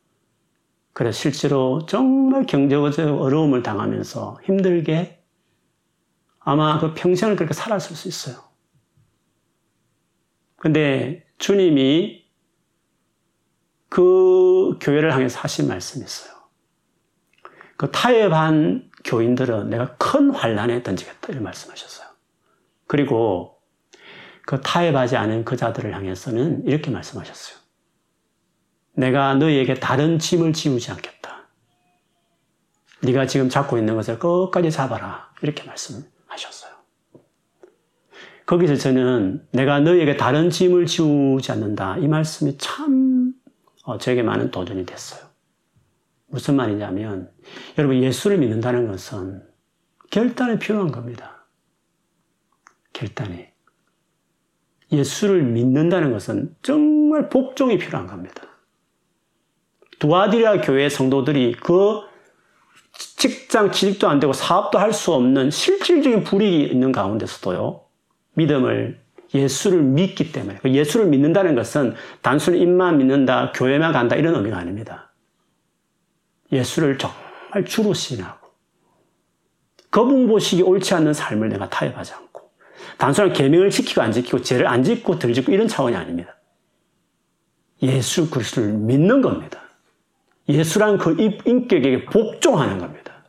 그래서 실제로 정말 경제적 어려움을 당하면서 힘들게 아마 그 평생을 그렇게 살았을 수 있어요. 근데 주님이 그 교회를 향해서 하신 말씀이 있어요. 그 타협한 교인들은 내가 큰 환란에 던지겠다 이런 말씀하셨어요. 그리고 그 타협하지 않은 그 자들을 향해서는 이렇게 말씀하셨어요. 내가 너희에게 다른 짐을 지우지 않겠다. 네가 지금 잡고 있는 것을 끝까지 잡아라. 이렇게 말씀하셨어요. 거기서 저는 내가 너희에게 다른 짐을 지우지 않는다. 이 말씀이 참 어, 저에게 많은 도전이 됐어요. 무슨 말이냐면, 여러분, 예수를 믿는다는 것은 결단이 필요한 겁니다. 결단이. 예수를 믿는다는 것은 정말 복종이 필요한 겁니다. 두아디라 교회 성도들이 그 직장 취직도 안 되고 사업도 할 수 없는 실질적인 불이익이 있는 가운데서도요, 믿음을 예수를 믿기 때문에 그 예수를 믿는다는 것은 단순히 입만 믿는다, 교회만 간다 이런 의미가 아닙니다. 예수를 정말 주로 신하고 거북보식이 옳지 않는 삶을 내가 타협하지 않고 단순한 계명을 지키고 안 지키고 죄를 안 짓고 덜 짓고 이런 차원이 아닙니다. 예수 그리스도를 믿는 겁니다. 예수란 그 인격에게 복종하는 겁니다.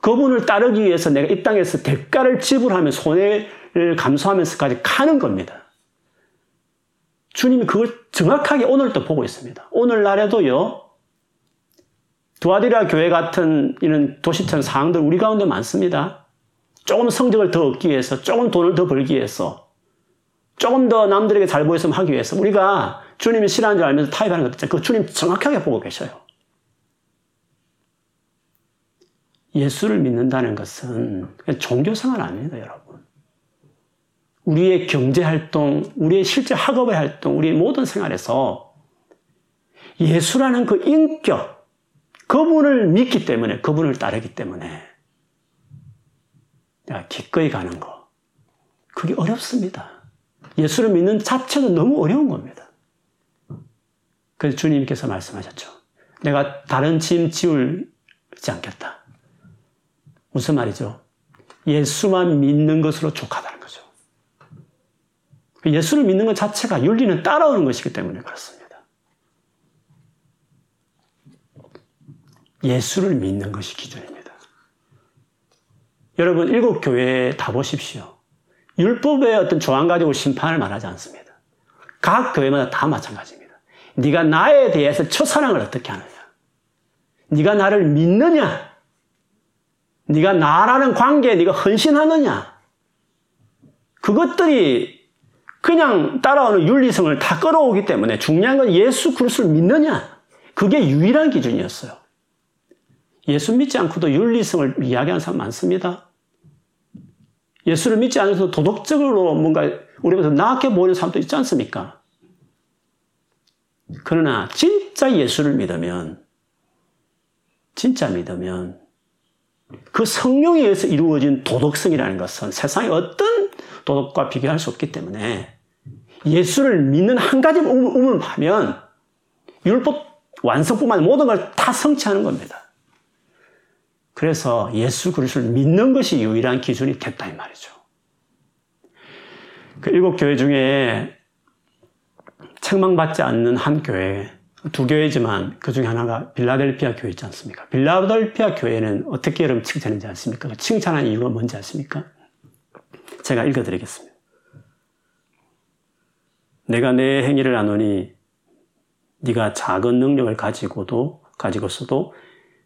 그분을 따르기 위해서 내가 이 땅에서 대가를 지불하며 손해를 감수하면서까지 가는 겁니다. 주님이 그걸 정확하게 오늘도 보고 있습니다. 오늘날에도요, 두아디라 교회 같은 이런 도시처럼 상황들 우리 가운데 많습니다. 조금 성적을 더 얻기 위해서, 조금 돈을 더 벌기 위해서, 조금 더 남들에게 잘 보였으면 하기 위해서 우리가 주님이 싫어하는 줄 알면서 타협하는 것 있잖아요. 그 주님 정확하게 보고 계셔요. 예수를 믿는다는 것은 종교생활 아닙니다, 여러분. 우리의 경제활동, 우리의 실제 학업의 활동, 우리의 모든 생활에서 예수라는 그 인격, 그분을 믿기 때문에, 그분을 따르기 때문에 기꺼이 가는 거. 그게 어렵습니다. 예수를 믿는 자체도 너무 어려운 겁니다. 그래서 주님께서 말씀하셨죠. 내가 다른 짐 지울지 않겠다. 무슨 말이죠? 예수만 믿는 것으로 족하다는 거죠. 예수를 믿는 것 자체가 윤리는 따라오는 것이기 때문에 그렇습니다. 예수를 믿는 것이 기준입니다. 여러분, 일곱 교회에 다 보십시오. 율법의 어떤 조항 가지고 심판을 말하지 않습니다. 각 교회마다 다 마찬가지입니다. 네가 나에 대해서 첫사랑을 어떻게 하느냐? 네가 나를 믿느냐? 네가 나라는 관계에 네가 헌신하느냐? 그것들이 그냥 따라오는 윤리성을 다 끌어오기 때문에 중요한 건 예수 그리스도를 믿느냐? 그게 유일한 기준이었어요. 예수 믿지 않고도 윤리성을 이야기하는 사람 많습니다. 예수를 믿지 않아서 도덕적으로 뭔가 우리보다 나게 보이는 사람도 있지 않습니까? 그러나 진짜 예수를 믿으면, 진짜 믿으면 그 성령에 의해서 이루어진 도덕성이라는 것은 세상의 어떤 도덕과 비교할 수 없기 때문에 예수를 믿는 한 가지 의문을 하면 율법 완성뿐만 모든 걸 다 성취하는 겁니다. 그래서 예수 그리스도를 믿는 것이 유일한 기준이 됐다 이 말이죠. 그 일곱 교회 중에 책망받지 않는 한 교회, 두 교회지만 그 중에 하나가 빌라델피아 교회 있지 않습니까? 빌라델피아 교회는 어떻게 여러분 칭찬하지 않습니까? 그 칭찬한 이유가 뭔지 아십니까? 제가 읽어드리겠습니다. 내가 내 행위를 아노니 네가 작은 능력을 가지고도 가지고서도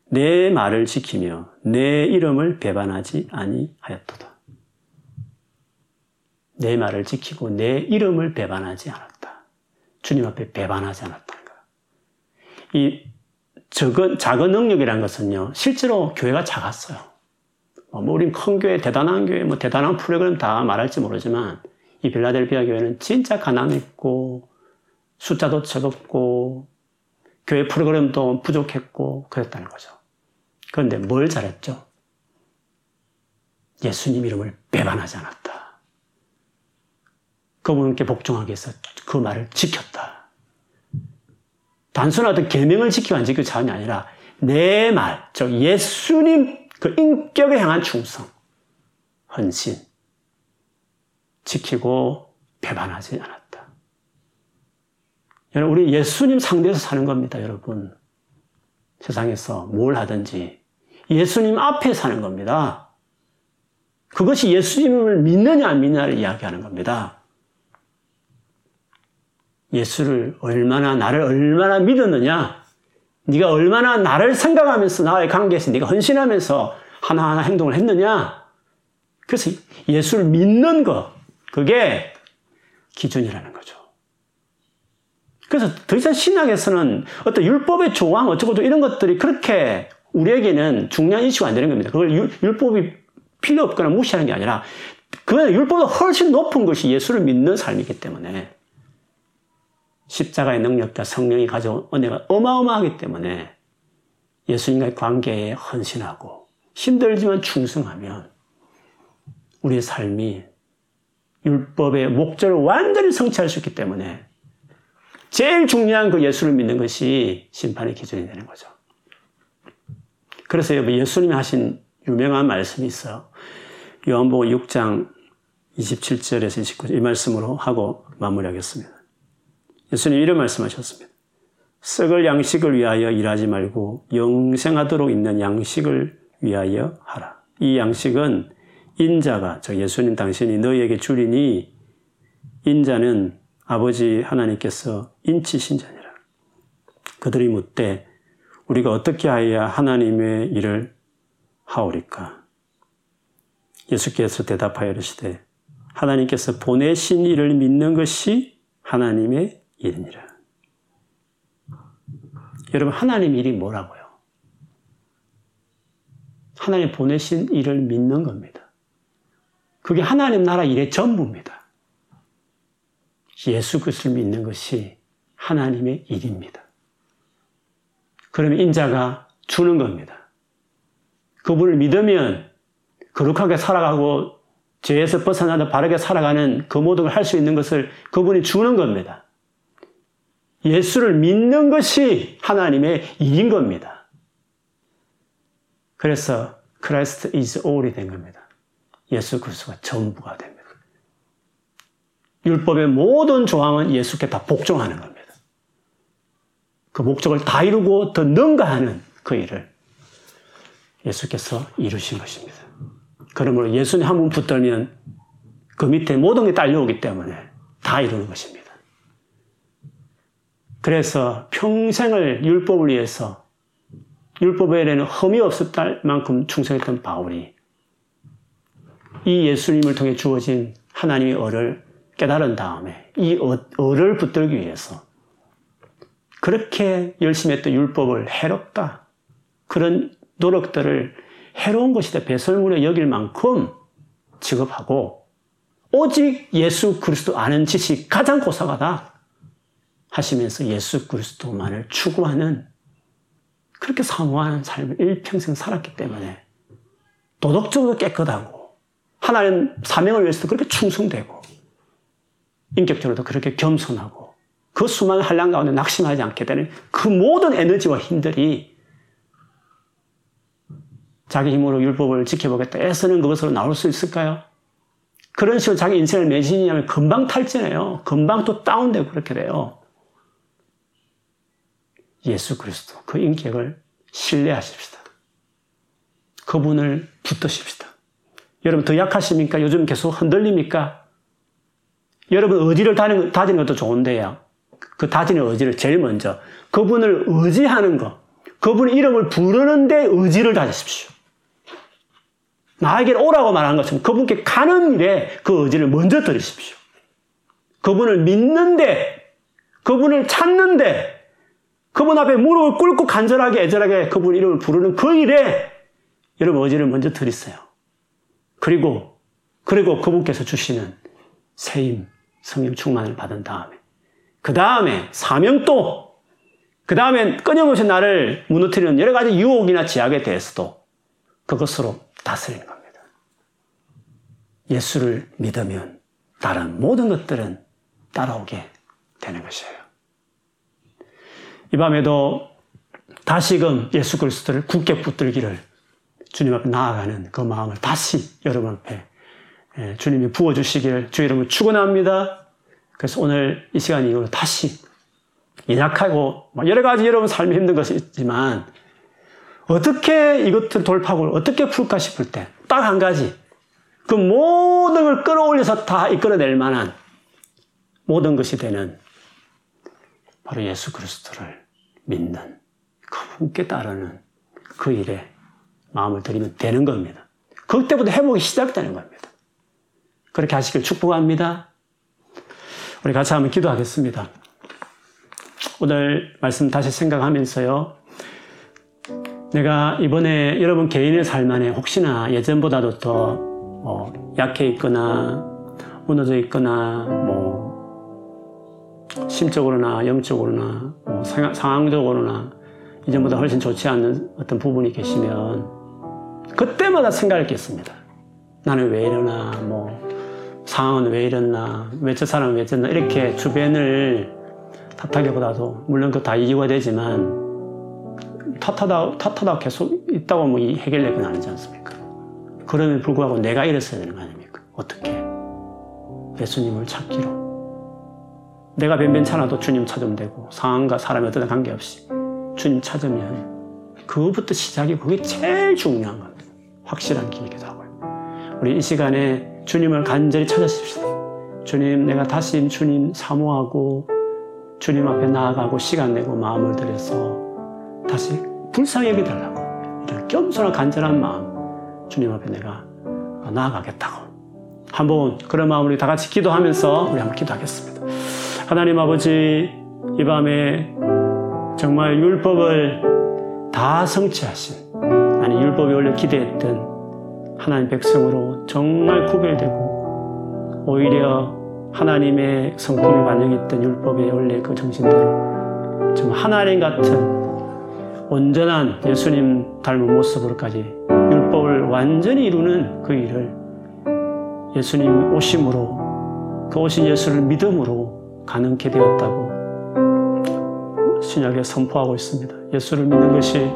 내 말을 지키며 내 이름을 배반하지 아니하였도다. 내 말을 지키고 내 이름을 배반하지 않았다. 주님 앞에 배반하지 않았다는 거야. 이 적은, 작은 능력이라는 것은요, 실제로 교회가 작았어요. 뭐, 우린 큰 교회, 대단한 교회, 뭐, 대단한 프로그램 다 말할지 모르지만, 이 빌라델피아 교회는 진짜 가난했고, 숫자도 적었고, 교회 프로그램도 부족했고, 그랬다는 거죠. 그런데 뭘 잘했죠? 예수님 이름을 배반하지 않았다. 그분께 복종하기 위해서 그 말을 지켰다. 어떤 계명을 지키고 안 지키고 차원이 아니라 내 말, 즉 예수님 그 인격에 향한 충성, 헌신, 지키고 배반하지 않았다. 여러분, 우리 예수님 상대에서 사는 겁니다, 여러분. 세상에서 뭘 하든지 예수님 앞에 사는 겁니다. 그것이 예수님을 믿느냐 안 믿느냐를 이야기하는 겁니다. 예수를 얼마나 나를 얼마나 믿었느냐? 네가 얼마나 나를 생각하면서 나의 관계에서 네가 헌신하면서 하나하나 행동을 했느냐? 그래서 예수를 믿는 것 그게 기준이라는 거죠. 그래서 더 이상 신학에서는 어떤 율법의 조항 어쩌고 이런 것들이 그렇게 우리에게는 중요한 이슈가 안 되는 겁니다. 그걸 율, 법이 필요 없거나 무시하는 게 아니라 그 율법보다 훨씬 높은 것이 예수를 믿는 삶이기 때문에 십자가의 능력과 성령이 가져온 은혜가 어마어마하기 때문에 예수님과의 관계에 헌신하고 힘들지만 충성하면 우리의 삶이 율법의 목적을 완전히 성취할 수 있기 때문에 제일 중요한 그 예수를 믿는 것이 심판의 기준이 되는 거죠. 그래서 예수님이 하신 유명한 말씀이 있어요. 요한복음 6장 27절에서 29절 이 말씀으로 하고 마무리하겠습니다. 예수님 이런 말씀하셨습니다. 썩을 양식을 위하여 일하지 말고 영생하도록 있는 양식을 위하여 하라. 이 양식은 인자가 저 예수님 당신이 너희에게 주리니 인자는 아버지 하나님께서 인치신 자니라. 그들이 묻되 우리가 어떻게 하여야 하나님의 일을 하오리까? 예수께서 대답하여 이르시되 하나님께서 보내신 일을 믿는 것이 하나님의 일이니라. 여러분 하나님 일이 뭐라고요? 하나님 보내신 일을 믿는 겁니다. 그게 하나님 나라 일의 전부입니다. 예수 그리스도를 믿는 것이 하나님의 일입니다. 그러면 인자가 주는 겁니다. 그분을 믿으면 거룩하게 살아가고 죄에서 벗어나서 바르게 살아가는 그 모든 걸 할 수 있는 것을 그분이 주는 겁니다. 예수를 믿는 것이 하나님의 일인 겁니다. 그래서 Christ is all이 된 겁니다. 예수 그리스도가 전부가 됩니다. 율법의 모든 조항은 예수께 다 복종하는 겁니다. 그 목적을 다 이루고 더 능가하는 그 일을 예수께서 이루신 것입니다. 그러므로 예수님 한분 붙들면 그 밑에 모든 게 딸려오기 때문에 다 이루는 것입니다. 그래서 평생을 율법을 위해서 율법에는 흠이 없었을 만큼 충성했던 바울이 이 예수님을 통해 주어진 하나님의 어를 깨달은 다음에 이 어, 어를 붙들기 위해서 그렇게 열심히 했던 율법을 해롭다. 그런 노력들을 해로운 것이다. 배설물에 여길 만큼 지급하고 오직 예수 그리스도 아는 지식 가장 고사하다 하시면서 예수 그리스도만을 추구하는 그렇게 사모하는 삶을 일평생 살았기 때문에 도덕적으로 깨끗하고 하나님 사명을 위해서도 그렇게 충성되고 인격적으로도 그렇게 겸손하고 그 수많은 한량 가운데 낙심하지 않게 되는 그 모든 에너지와 힘들이 자기 힘으로 율법을 지켜보겠다 애쓰는 그것으로 나올 수 있을까요? 그런 식으로 자기 인생을 매진하면 금방 탈진해요. 금방 또 다운되고 그렇게 돼요. 예수 그리스도 그 인격을 신뢰하십시다. 그분을 붙드십시다. 여러분 더 약하십니까? 요즘 계속 흔들립니까? 여러분 의지를 다지는 것도 좋은데요. 그 다지는 의지를 제일 먼저 그분을 의지하는 것, 그분의 이름을 부르는데 의지를 다지십시오. 나에게 오라고 말한 것처럼 그분께 가는 일에 그 의지를 먼저 들으십시오. 그분을 믿는데, 그분을 찾는데, 그분 앞에 무릎을 꿇고 간절하게 애절하게 그분 이름을 부르는 그 일에 여러분 의지를 먼저 드리세요. 그리고, 그리고 그분께서 주시는 세임, 성령 충만을 받은 다음에, 그 다음에 사명도, 그 다음에 끊임없이 나를 무너뜨리는 여러 가지 유혹이나 제약에 대해서도 그것으로 다스리는 겁니다. 예수를 믿으면 다른 모든 것들은 따라오게 되는 것이에요. 이 밤에도 다시금 예수 그리스도를 굳게 붙들기를 주님 앞에 나아가는 그 마음을 다시 여러분 앞에 예, 주님이 부어주시기를 주 이름을 축원합니다. 그래서 오늘 이 시간 이후로 다시 연약하고 여러 가지 여러분 삶이 힘든 것이 있지만 어떻게 이것들 돌파구를 어떻게 풀까 싶을 때 딱 한 가지 그 모든 걸 끌어올려서 다 이끌어낼 만한 모든 것이 되는 바로 예수 그리스도를 믿는 그분께 따르는 그 일에 마음을 들이면 되는 겁니다. 그때부터 회복이 시작되는 겁니다. 그렇게 하시길 축복합니다. 우리 같이 한번 기도하겠습니다. 오늘 말씀 다시 생각하면서요. 내가 이번에 여러분 개인의 삶 안에 혹시나 예전보다도 더 뭐 약해 있거나 무너져 있거나 뭐 심적으로나 영적으로나 뭐 상황적으로나 이전보다 훨씬 좋지 않는 어떤 부분이 계시면 그때마다 생각했겠습니다. 나는 왜 이러나 뭐 상황은 왜 이랬나 왜 저 사람은 왜 저랬나 이렇게 주변을 탓하기보다도 물론 그 다 이유가 되지만 탓하다 탓하다 계속 있다고 뭐 해결되는 아니지 않습니까? 그럼에도 불구하고 내가 이랬어야 되는 거 아닙니까? 어떻게 예수님을 찾기로 내가 변변찮아도 주님 찾으면 되고 상황과 사람이 어떤 관계없이 주님 찾으면 그부터 시작이 그게 제일 중요한 겁니다. 확실한 길이기도 하고요. 우리 이 시간에 주님을 간절히 찾으십시다. 주님, 내가 다시 주님 사모하고 주님 앞에 나아가고 시간 내고 마음을 들여서 다시 불쌍히 여기달라고 이런 겸손한 간절한 마음 주님 앞에 내가 나아가겠다고 한번 그런 마음으로 다 같이 기도하면서 우리 한번 기도하겠습니다. 하나님 아버지 이 밤에 정말 율법을 다 성취하신 아니 율법이 원래 기대했던 하나님 백성으로 정말 구별되고 오히려 하나님의 성품이 반영했던 율법의 원래 그 정신대로 정말 하나님 같은 온전한 예수님 닮은 모습으로까지 율법을 완전히 이루는 그 일을 예수님 오심으로 그 오신 예수를 믿음으로 가능케 되었다고 신약에 선포하고 있습니다. 예수를 믿는 것이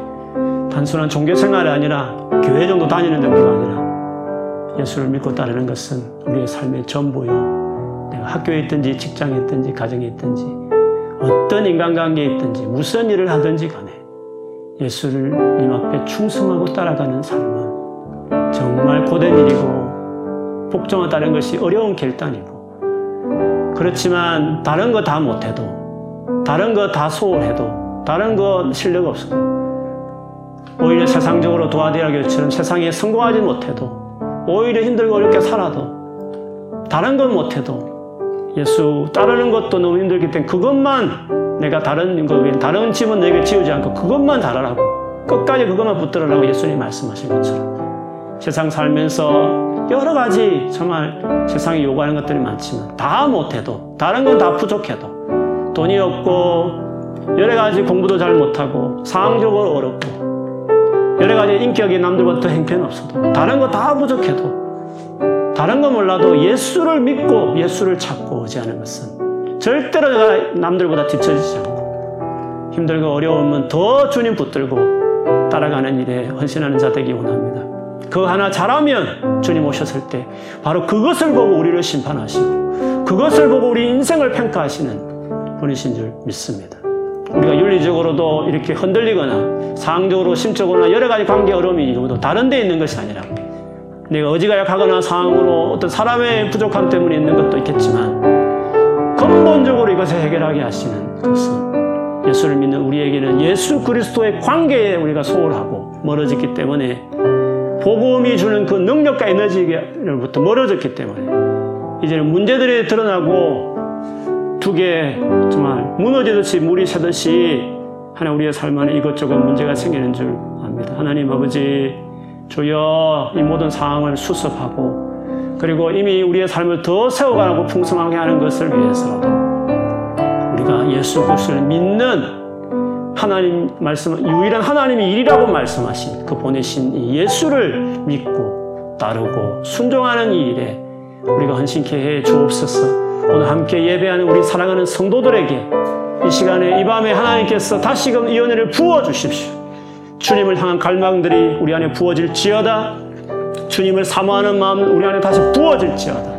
단순한 종교 생활이 아니라 교회 정도 다니는 정도가 아니라 예수를 믿고 따르는 것은 우리의 삶의 전부요. 내가 학교에 있든지 직장에 있든지 가정에 있든지 어떤 인간관계에 있든지 무슨 일을 하든지 간에 예수를 님 앞에 충성하고 따라가는 삶은 정말 고된 일이고 복종을 따르는 것이 어려운 결단이고 그렇지만 다른 거 다 못해도 다른 거 다 소홀해도 다른 거 실력 없어도 오히려 세상적으로 도화대학교처럼 세상에 성공하지 못해도 오히려 힘들고 어렵게 살아도 다른 건 못해도 예수 따르는 것도 너무 힘들기 때문에 그것만 내가 다른 거 다른 집은 내게 지우지 않고 그것만 잘하라고 끝까지 그것만 붙들으라고 예수님 말씀하신 것처럼. 세상 살면서 여러 가지 정말 세상이 요구하는 것들이 많지만 다 못해도 다른 건 다 부족해도 돈이 없고 여러 가지 공부도 잘 못하고 상황적으로 어렵고 여러 가지 인격이 남들보다 더 행편없어도 다른 거 다 부족해도 다른 거 몰라도 예수를 믿고 예수를 찾고 않은 것은 절대로 남들보다 뒤처지지 않고 힘들고 어려우면 더 주님 붙들고 따라가는 일에 헌신하는 자 되기 원합니다. 그 하나 잘하면 주님 오셨을 때 바로 그것을 보고 우리를 심판하시고 그것을 보고 우리 인생을 평가하시는 분이신 줄 믿습니다. 우리가 윤리적으로도 이렇게 흔들리거나 상적으로 심적으로나 여러 가지 관계 어려움이 이도 다른 데 있는 것이 아니라 내가 어지간하거나 상황으로 어떤 사람의 부족함 때문에 있는 것도 있겠지만 근본적으로 이것을 해결하게 하시는 것은 예수를 믿는 우리에게는 예수 그리스도의 관계에 우리가 소홀하고 멀어졌기 때문에 복음이 주는 그 능력과 에너지로부터 멀어졌기 때문에 이제는 문제들이 드러나고 두개 정말 무너지듯이 물이 새듯이 하나 우리의 삶 안에 이것저것 문제가 생기는 줄 압니다. 하나님 아버지 주여 이 모든 상황을 수습하고 그리고 이미 우리의 삶을 더 세워가고 풍성하게 하는 것을 위해서라도 우리가 예수 그리스도를 믿는 하나님 말씀 유일한 하나님의 일이라고 말씀하신 그 보내신 이 예수를 믿고 따르고 순종하는 이 일에 우리가 헌신케 해 주옵소서. 오늘 함께 예배하는 우리 사랑하는 성도들에게 이 시간에 이 밤에 하나님께서 다시금 이 은혜를 부어 주십시오. 주님을 향한 갈망들이 우리 안에 부어질지어다. 주님을 사모하는 마음 우리 안에 다시 부어질지어다.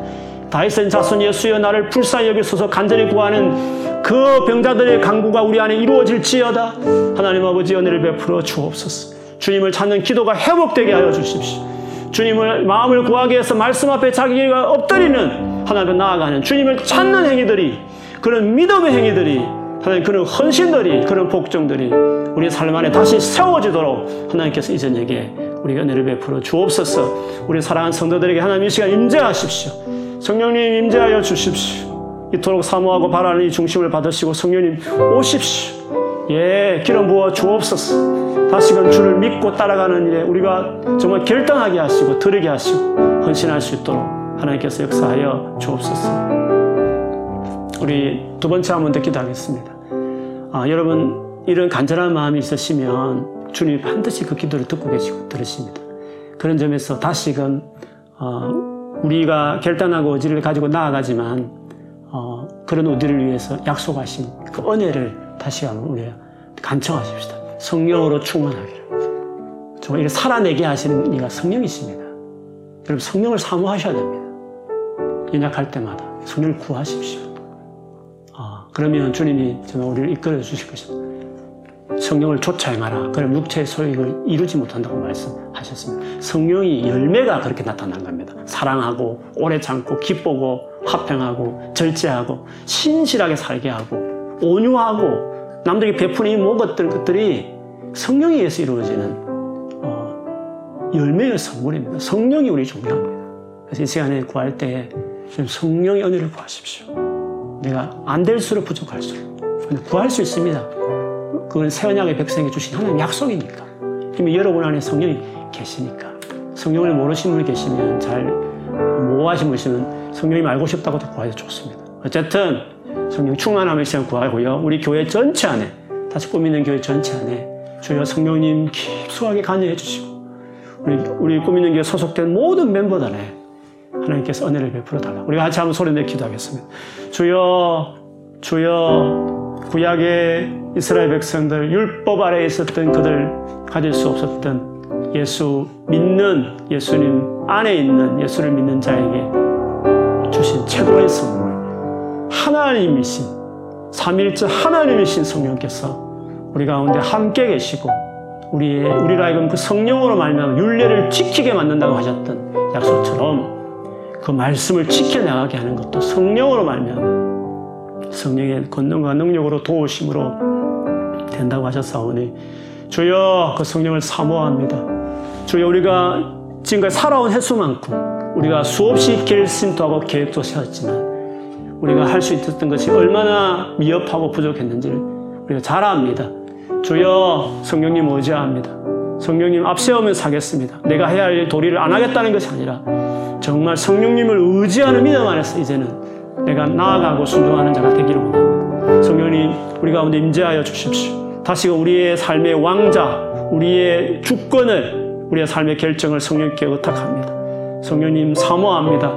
다윗의 자손 예수여 나를 불쌍히 여기소서 간절히 구하는 그 병자들의 강구가 우리 안에 이루어질지어다. 하나님 아버지 은혜를 베풀어 주옵소서. 주님을 찾는 기도가 회복되게 하여 주십시오. 주님을 마음을 구하기 위해서 말씀 앞에 자기가 엎드리는 하나님 나아가는 주님을 찾는 행위들이 그런 믿음의 행위들이 하나님 그런 헌신들이 그런 복종들이 우리 삶 안에 다시 세워지도록 하나님께서 이 저녁에 우리가 은혜를 베풀어 주옵소서. 우리 사랑하는 성도들에게 하나님 이 시간 임재하십시오. 성령님 임재하여 주십시오. 이토록 사모하고 바라는 이 중심을 받으시고 성령님 오십시오 예 기름 부어 주옵소서 다시금 주를 믿고 따라가는 일에 우리가 정말 결단하게 하시고 들으게 하시고 헌신할 수 있도록 하나님께서 역사하여 주옵소서. 우리 두 번째 한번 더 기도 하겠습니다. 아, 여러분 이런 간절한 마음이 있으시면 주님이 반드시 그 기도를 듣고 계시고 들으십니다. 그런 점에서 다시금 어, 우리가 결단하고 의지를 가지고 나아가지만 어, 그런 우리를 위해서 약속하신 그 은혜를 다시 한번 우리가 간청하십시다. 성령으로 충만하기를. 정말 이를 살아내게 하시는 이가 성령이십니다. 여러분 성령을 사모하셔야 됩니다. 연약할 때마다 성령을 구하십시오. 아, 그러면 주님이 정말 우리를 이끌어 주실 것입니다. 성령을 쫓아 행하라. 그럼 육체의 소익을 이루지 못한다고 말씀하셨습니다. 성령이 열매가 그렇게 나타난 겁니다. 사랑하고 오래 참고 기쁘고 화평하고 절제하고 신실하게 살게 하고 온유하고 남들에게 베푸는 이 모든 것들이 성령에 의해서 이루어지는 어, 열매의 선물입니다. 성령이 우리 중요합니다. 그래서 이 시간에 구할 때 성령의 은혜를 구하십시오. 내가 안 될수록 부족할수록. 구할 수 있습니다. 그건 새 언약의 백성에게 주신 하나님 약속이니까. 이미 여러분 안에 성령이 계시니까. 성령을 모르신 분이 계시면 잘 모호하신 분이시면 성령이 알고 싶다고도 구하기 좋습니다. 어쨌든 성령 충만함을 시간 구하고요. 우리 교회 전체 안에 다시 꾸미는 교회 전체 안에 주여 성령님 깊숙하게 관여해 주시고 우리 우리 꾸미는 교회 소속된 모든 멤버들에 하나님께서 은혜를 베풀어 달라. 우리가 같이 한번 소리 내 기도하겠습니다. 주여 주여 구약의 이스라엘 백성들 율법 아래에 있었던 그들 가질 수 없었던 예수 믿는 예수님 안에 있는 예수를 믿는 자에게 주신 최고의 선물 하나님이신 삼일째 하나님이신 성령께서 우리 가운데 함께 계시고 우리의 우리를 하여금 그 성령으로 말미암아 율례를 지키게 만든다고 하셨던 약속처럼 그 말씀을 지켜나가게 하는 것도 성령으로 말미암아 성령의 권능과 능력으로 도우심으로 된다고 하셨사오니 주여 그 성령을 사모합니다. 주여 우리가 지금까지 살아온 횟수만큼 우리가 수없이 결심도 하고 계획도 세웠지만 우리가 할 수 있었던 것이 얼마나 미흡하고 부족했는지를 우리가 잘 압니다. 주여 성령님 의지합니다. 성령님 앞세우면 사겠습니다. 내가 해야 할 도리를 안 하겠다는 것이 아니라 정말 성령님을 의지하는 믿음 안에서 이제는 내가 나아가고 순종하는 자가 되기를 원합니다. 성령님 우리 가운데 임재하여 주십시오. 다시금 우리의 삶의 왕자, 우리의 주권을 우리의 삶의 결정을 성령께 의탁합니다. 성령님 사모합니다.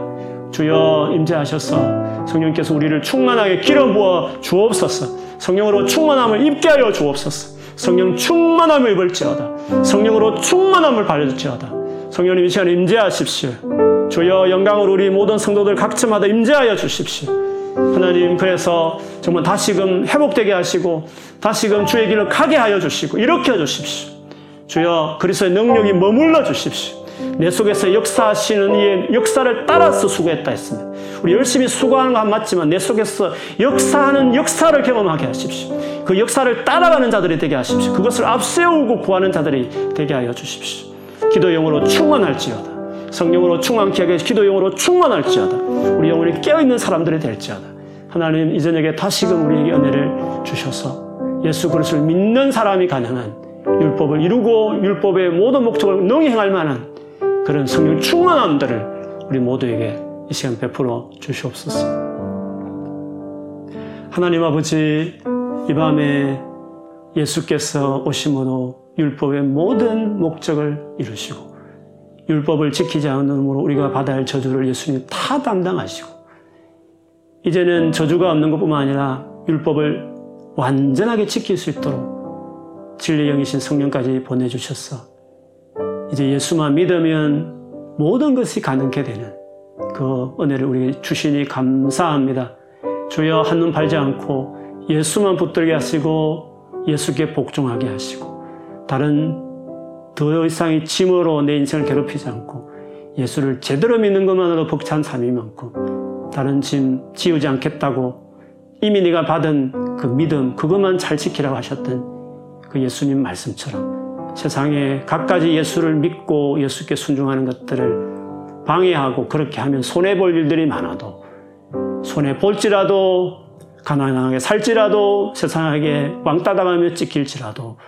주여 임재하셔서 성령께서 우리를 충만하게 기름 부어 주옵소서. 성령으로 충만함을 입게 하여 주옵소서. 성령 충만함을 입을지어다. 성령으로 충만함을 발려줄지어다. 성령님 이 시간에 임재하십시오. 주여 영광으로 우리 모든 성도들 각층마다 임재하여 주십시오. 하나님 그래서 정말 다시금 회복되게 하시고 다시금 주의 길을 가게 하여 주시고 일으켜 주십시오. 주여 그리스도의 능력이 머물러 주십시오. 내 속에서 역사하시는 이 역사를 따라서 수고했다 했습니다. 우리 열심히 수고하는 건 맞지만 내 속에서 역사하는 역사를 경험하게 하십시오. 그 역사를 따라가는 자들이 되게 하십시오. 그것을 앞세우고 구하는 자들이 되게 하여 주십시오. 기도용으로 충만할지어다. 성령으로 충만케 하게 기도용으로 충만할지어다. 우리 영혼이 깨어있는 사람들이 될지어다. 하나님 이 저녁에 다시금 우리에게 은혜를 주셔서 예수 그리스도를 믿는 사람이 가능한 율법을 이루고 율법의 모든 목적을 능히 행할 만한 그런 성령 충만함들을 우리 모두에게 이 시간 베풀어 주시옵소서. 하나님 아버지 이 밤에 예수께서 오심으로 율법의 모든 목적을 이루시고 율법을 지키지 않음으로 우리가 받아야 할 저주를 예수님 다 담당하시고 이제는 저주가 없는 것뿐만 아니라 율법을 완전하게 지킬 수 있도록 진리 영이신 성령까지 보내주셨어. 이제 예수만 믿으면 모든 것이 가능케 되는 그 은혜를 우리에게 주시니 감사합니다. 주여 한눈 팔지 않고 예수만 붙들게 하시고 예수께 복종하게 하시고 다른 더 이상의 짐으로 내 인생을 괴롭히지 않고 예수를 제대로 믿는 것만으로 벅찬 삶이 많고 다른 짐 지우지 않겠다고 이미 네가 받은 그 믿음 그것만 잘 지키라고 하셨던 그 예수님 말씀처럼 세상에 갖가지 예수를 믿고 예수께 순종하는 것들을 방해하고 그렇게 하면 손해볼 일들이 많아도 손해볼지라도 가난하게 살지라도 세상에게 왕따 당하며 찍힐지라도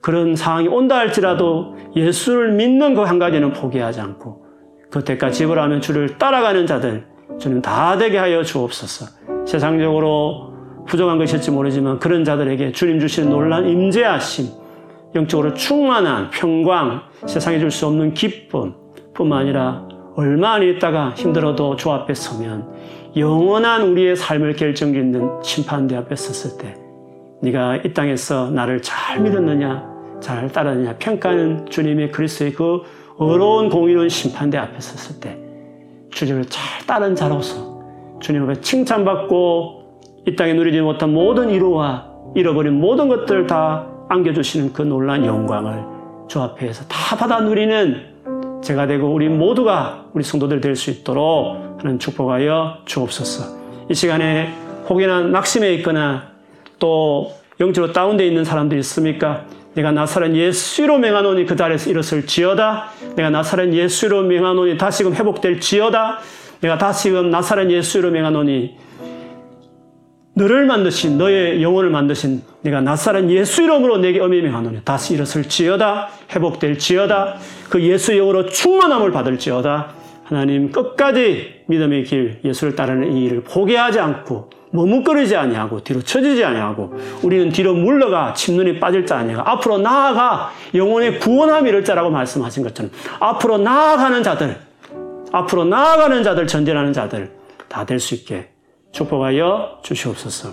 그런 상황이 온다 할지라도 예수를 믿는 그 한 가지는 포기하지 않고 그 대가 지불하면 주를 따라가는 자들 주는 다 되게 하여 주옵소서. 세상적으로 부족한 것일지 모르지만 그런 자들에게 주님 주시는 놀란 임재하심, 영적으로 충만한 평강, 세상에 줄 수 없는 기쁨 뿐만 아니라 얼마 안 있다가 힘들어도 주 앞에 서면 영원한 우리의 삶을 결정짓는 심판대 앞에 섰을 때 네가 이 땅에서 나를 잘 믿었느냐, 잘 따르느냐 평가하는 주님의 그리스도의 그 어려운 공의로운 심판대 앞에 섰을 때 주님을 잘 따른 자로서 주님 앞에 칭찬받고 이 땅에 누리지 못한 모든 이루와 잃어버린 모든 것들을 다 안겨주시는 그 놀란 영광을 주 앞에서 다 받아 누리는 제가 되고 우리 모두가 우리 성도들 될 수 있도록 하는 축복하여 주옵소서. 이 시간에 혹여나 낙심해 있거나 또 영적으로 다운되어 있는 사람들이 있습니까? 내가 나사렛 예수로 명하노니 그 자리에서 일었을 지어다. 내가 나사렛 예수로 명하노니 다시금 회복될 지어다. 내가 다시금 나사렛 예수로 명하노니 너를 만드신 너의 영혼을 만드신 내가 나사렛 예수 이름으로 내게 엄히 명하노니 다시 일었을 지어다. 회복될 지어다. 그 예수 영으로 충만함을 받을 지어다. 하나님 끝까지 믿음의 길 예수를 따르는 이 일을 포기하지 않고 머뭇거리지 아니하고 뒤로 처지지 아니하고 우리는 뒤로 물러가 침눈이 빠질 자 아니하고 앞으로 나아가 영혼의 구원함이 이를 자라고 말씀하신 것처럼 앞으로 나아가는 자들 앞으로 나아가는 자들 전진하는 자들 다 될 수 있게 축복하여 주시옵소서.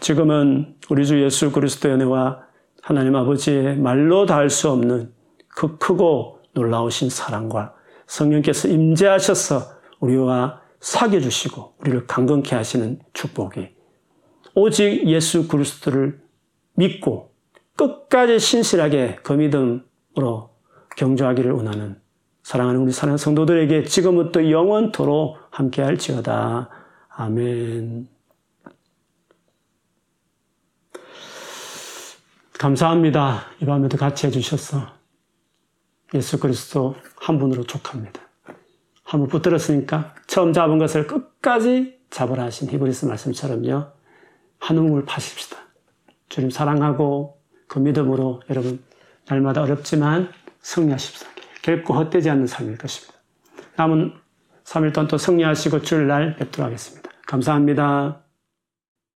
지금은 우리 주 예수 그리스도의 은혜와 하나님 아버지의 말로 다 할 수 없는 그 크고 놀라우신 사랑과 성령께서 임재하셔서 우리와 사귀어 주시고 우리를 강건케 하시는 축복이 오직 예수 그리스도를 믿고 끝까지 신실하게 그 믿음으로 경주하기를 원하는 사랑하는 우리 사랑하는 성도들에게 지금부터 영원토록 함께할지어다. 아멘. 감사합니다. 이 밤에도 같이 해주셔서 예수 그리스도 한 분으로 족합니다. 한 번 붙들었으니까 처음 잡은 것을 끝까지 잡으라 하신 히브리스 말씀처럼요. 한 우물 파십시다. 주님 사랑하고 그 믿음으로 여러분 날마다 어렵지만 승리하십시다. 결코 헛되지 않는 삶일 것입니다. 남은 3일 동안 또 승리하시고 주일날 뵙도록 하겠습니다. 감사합니다.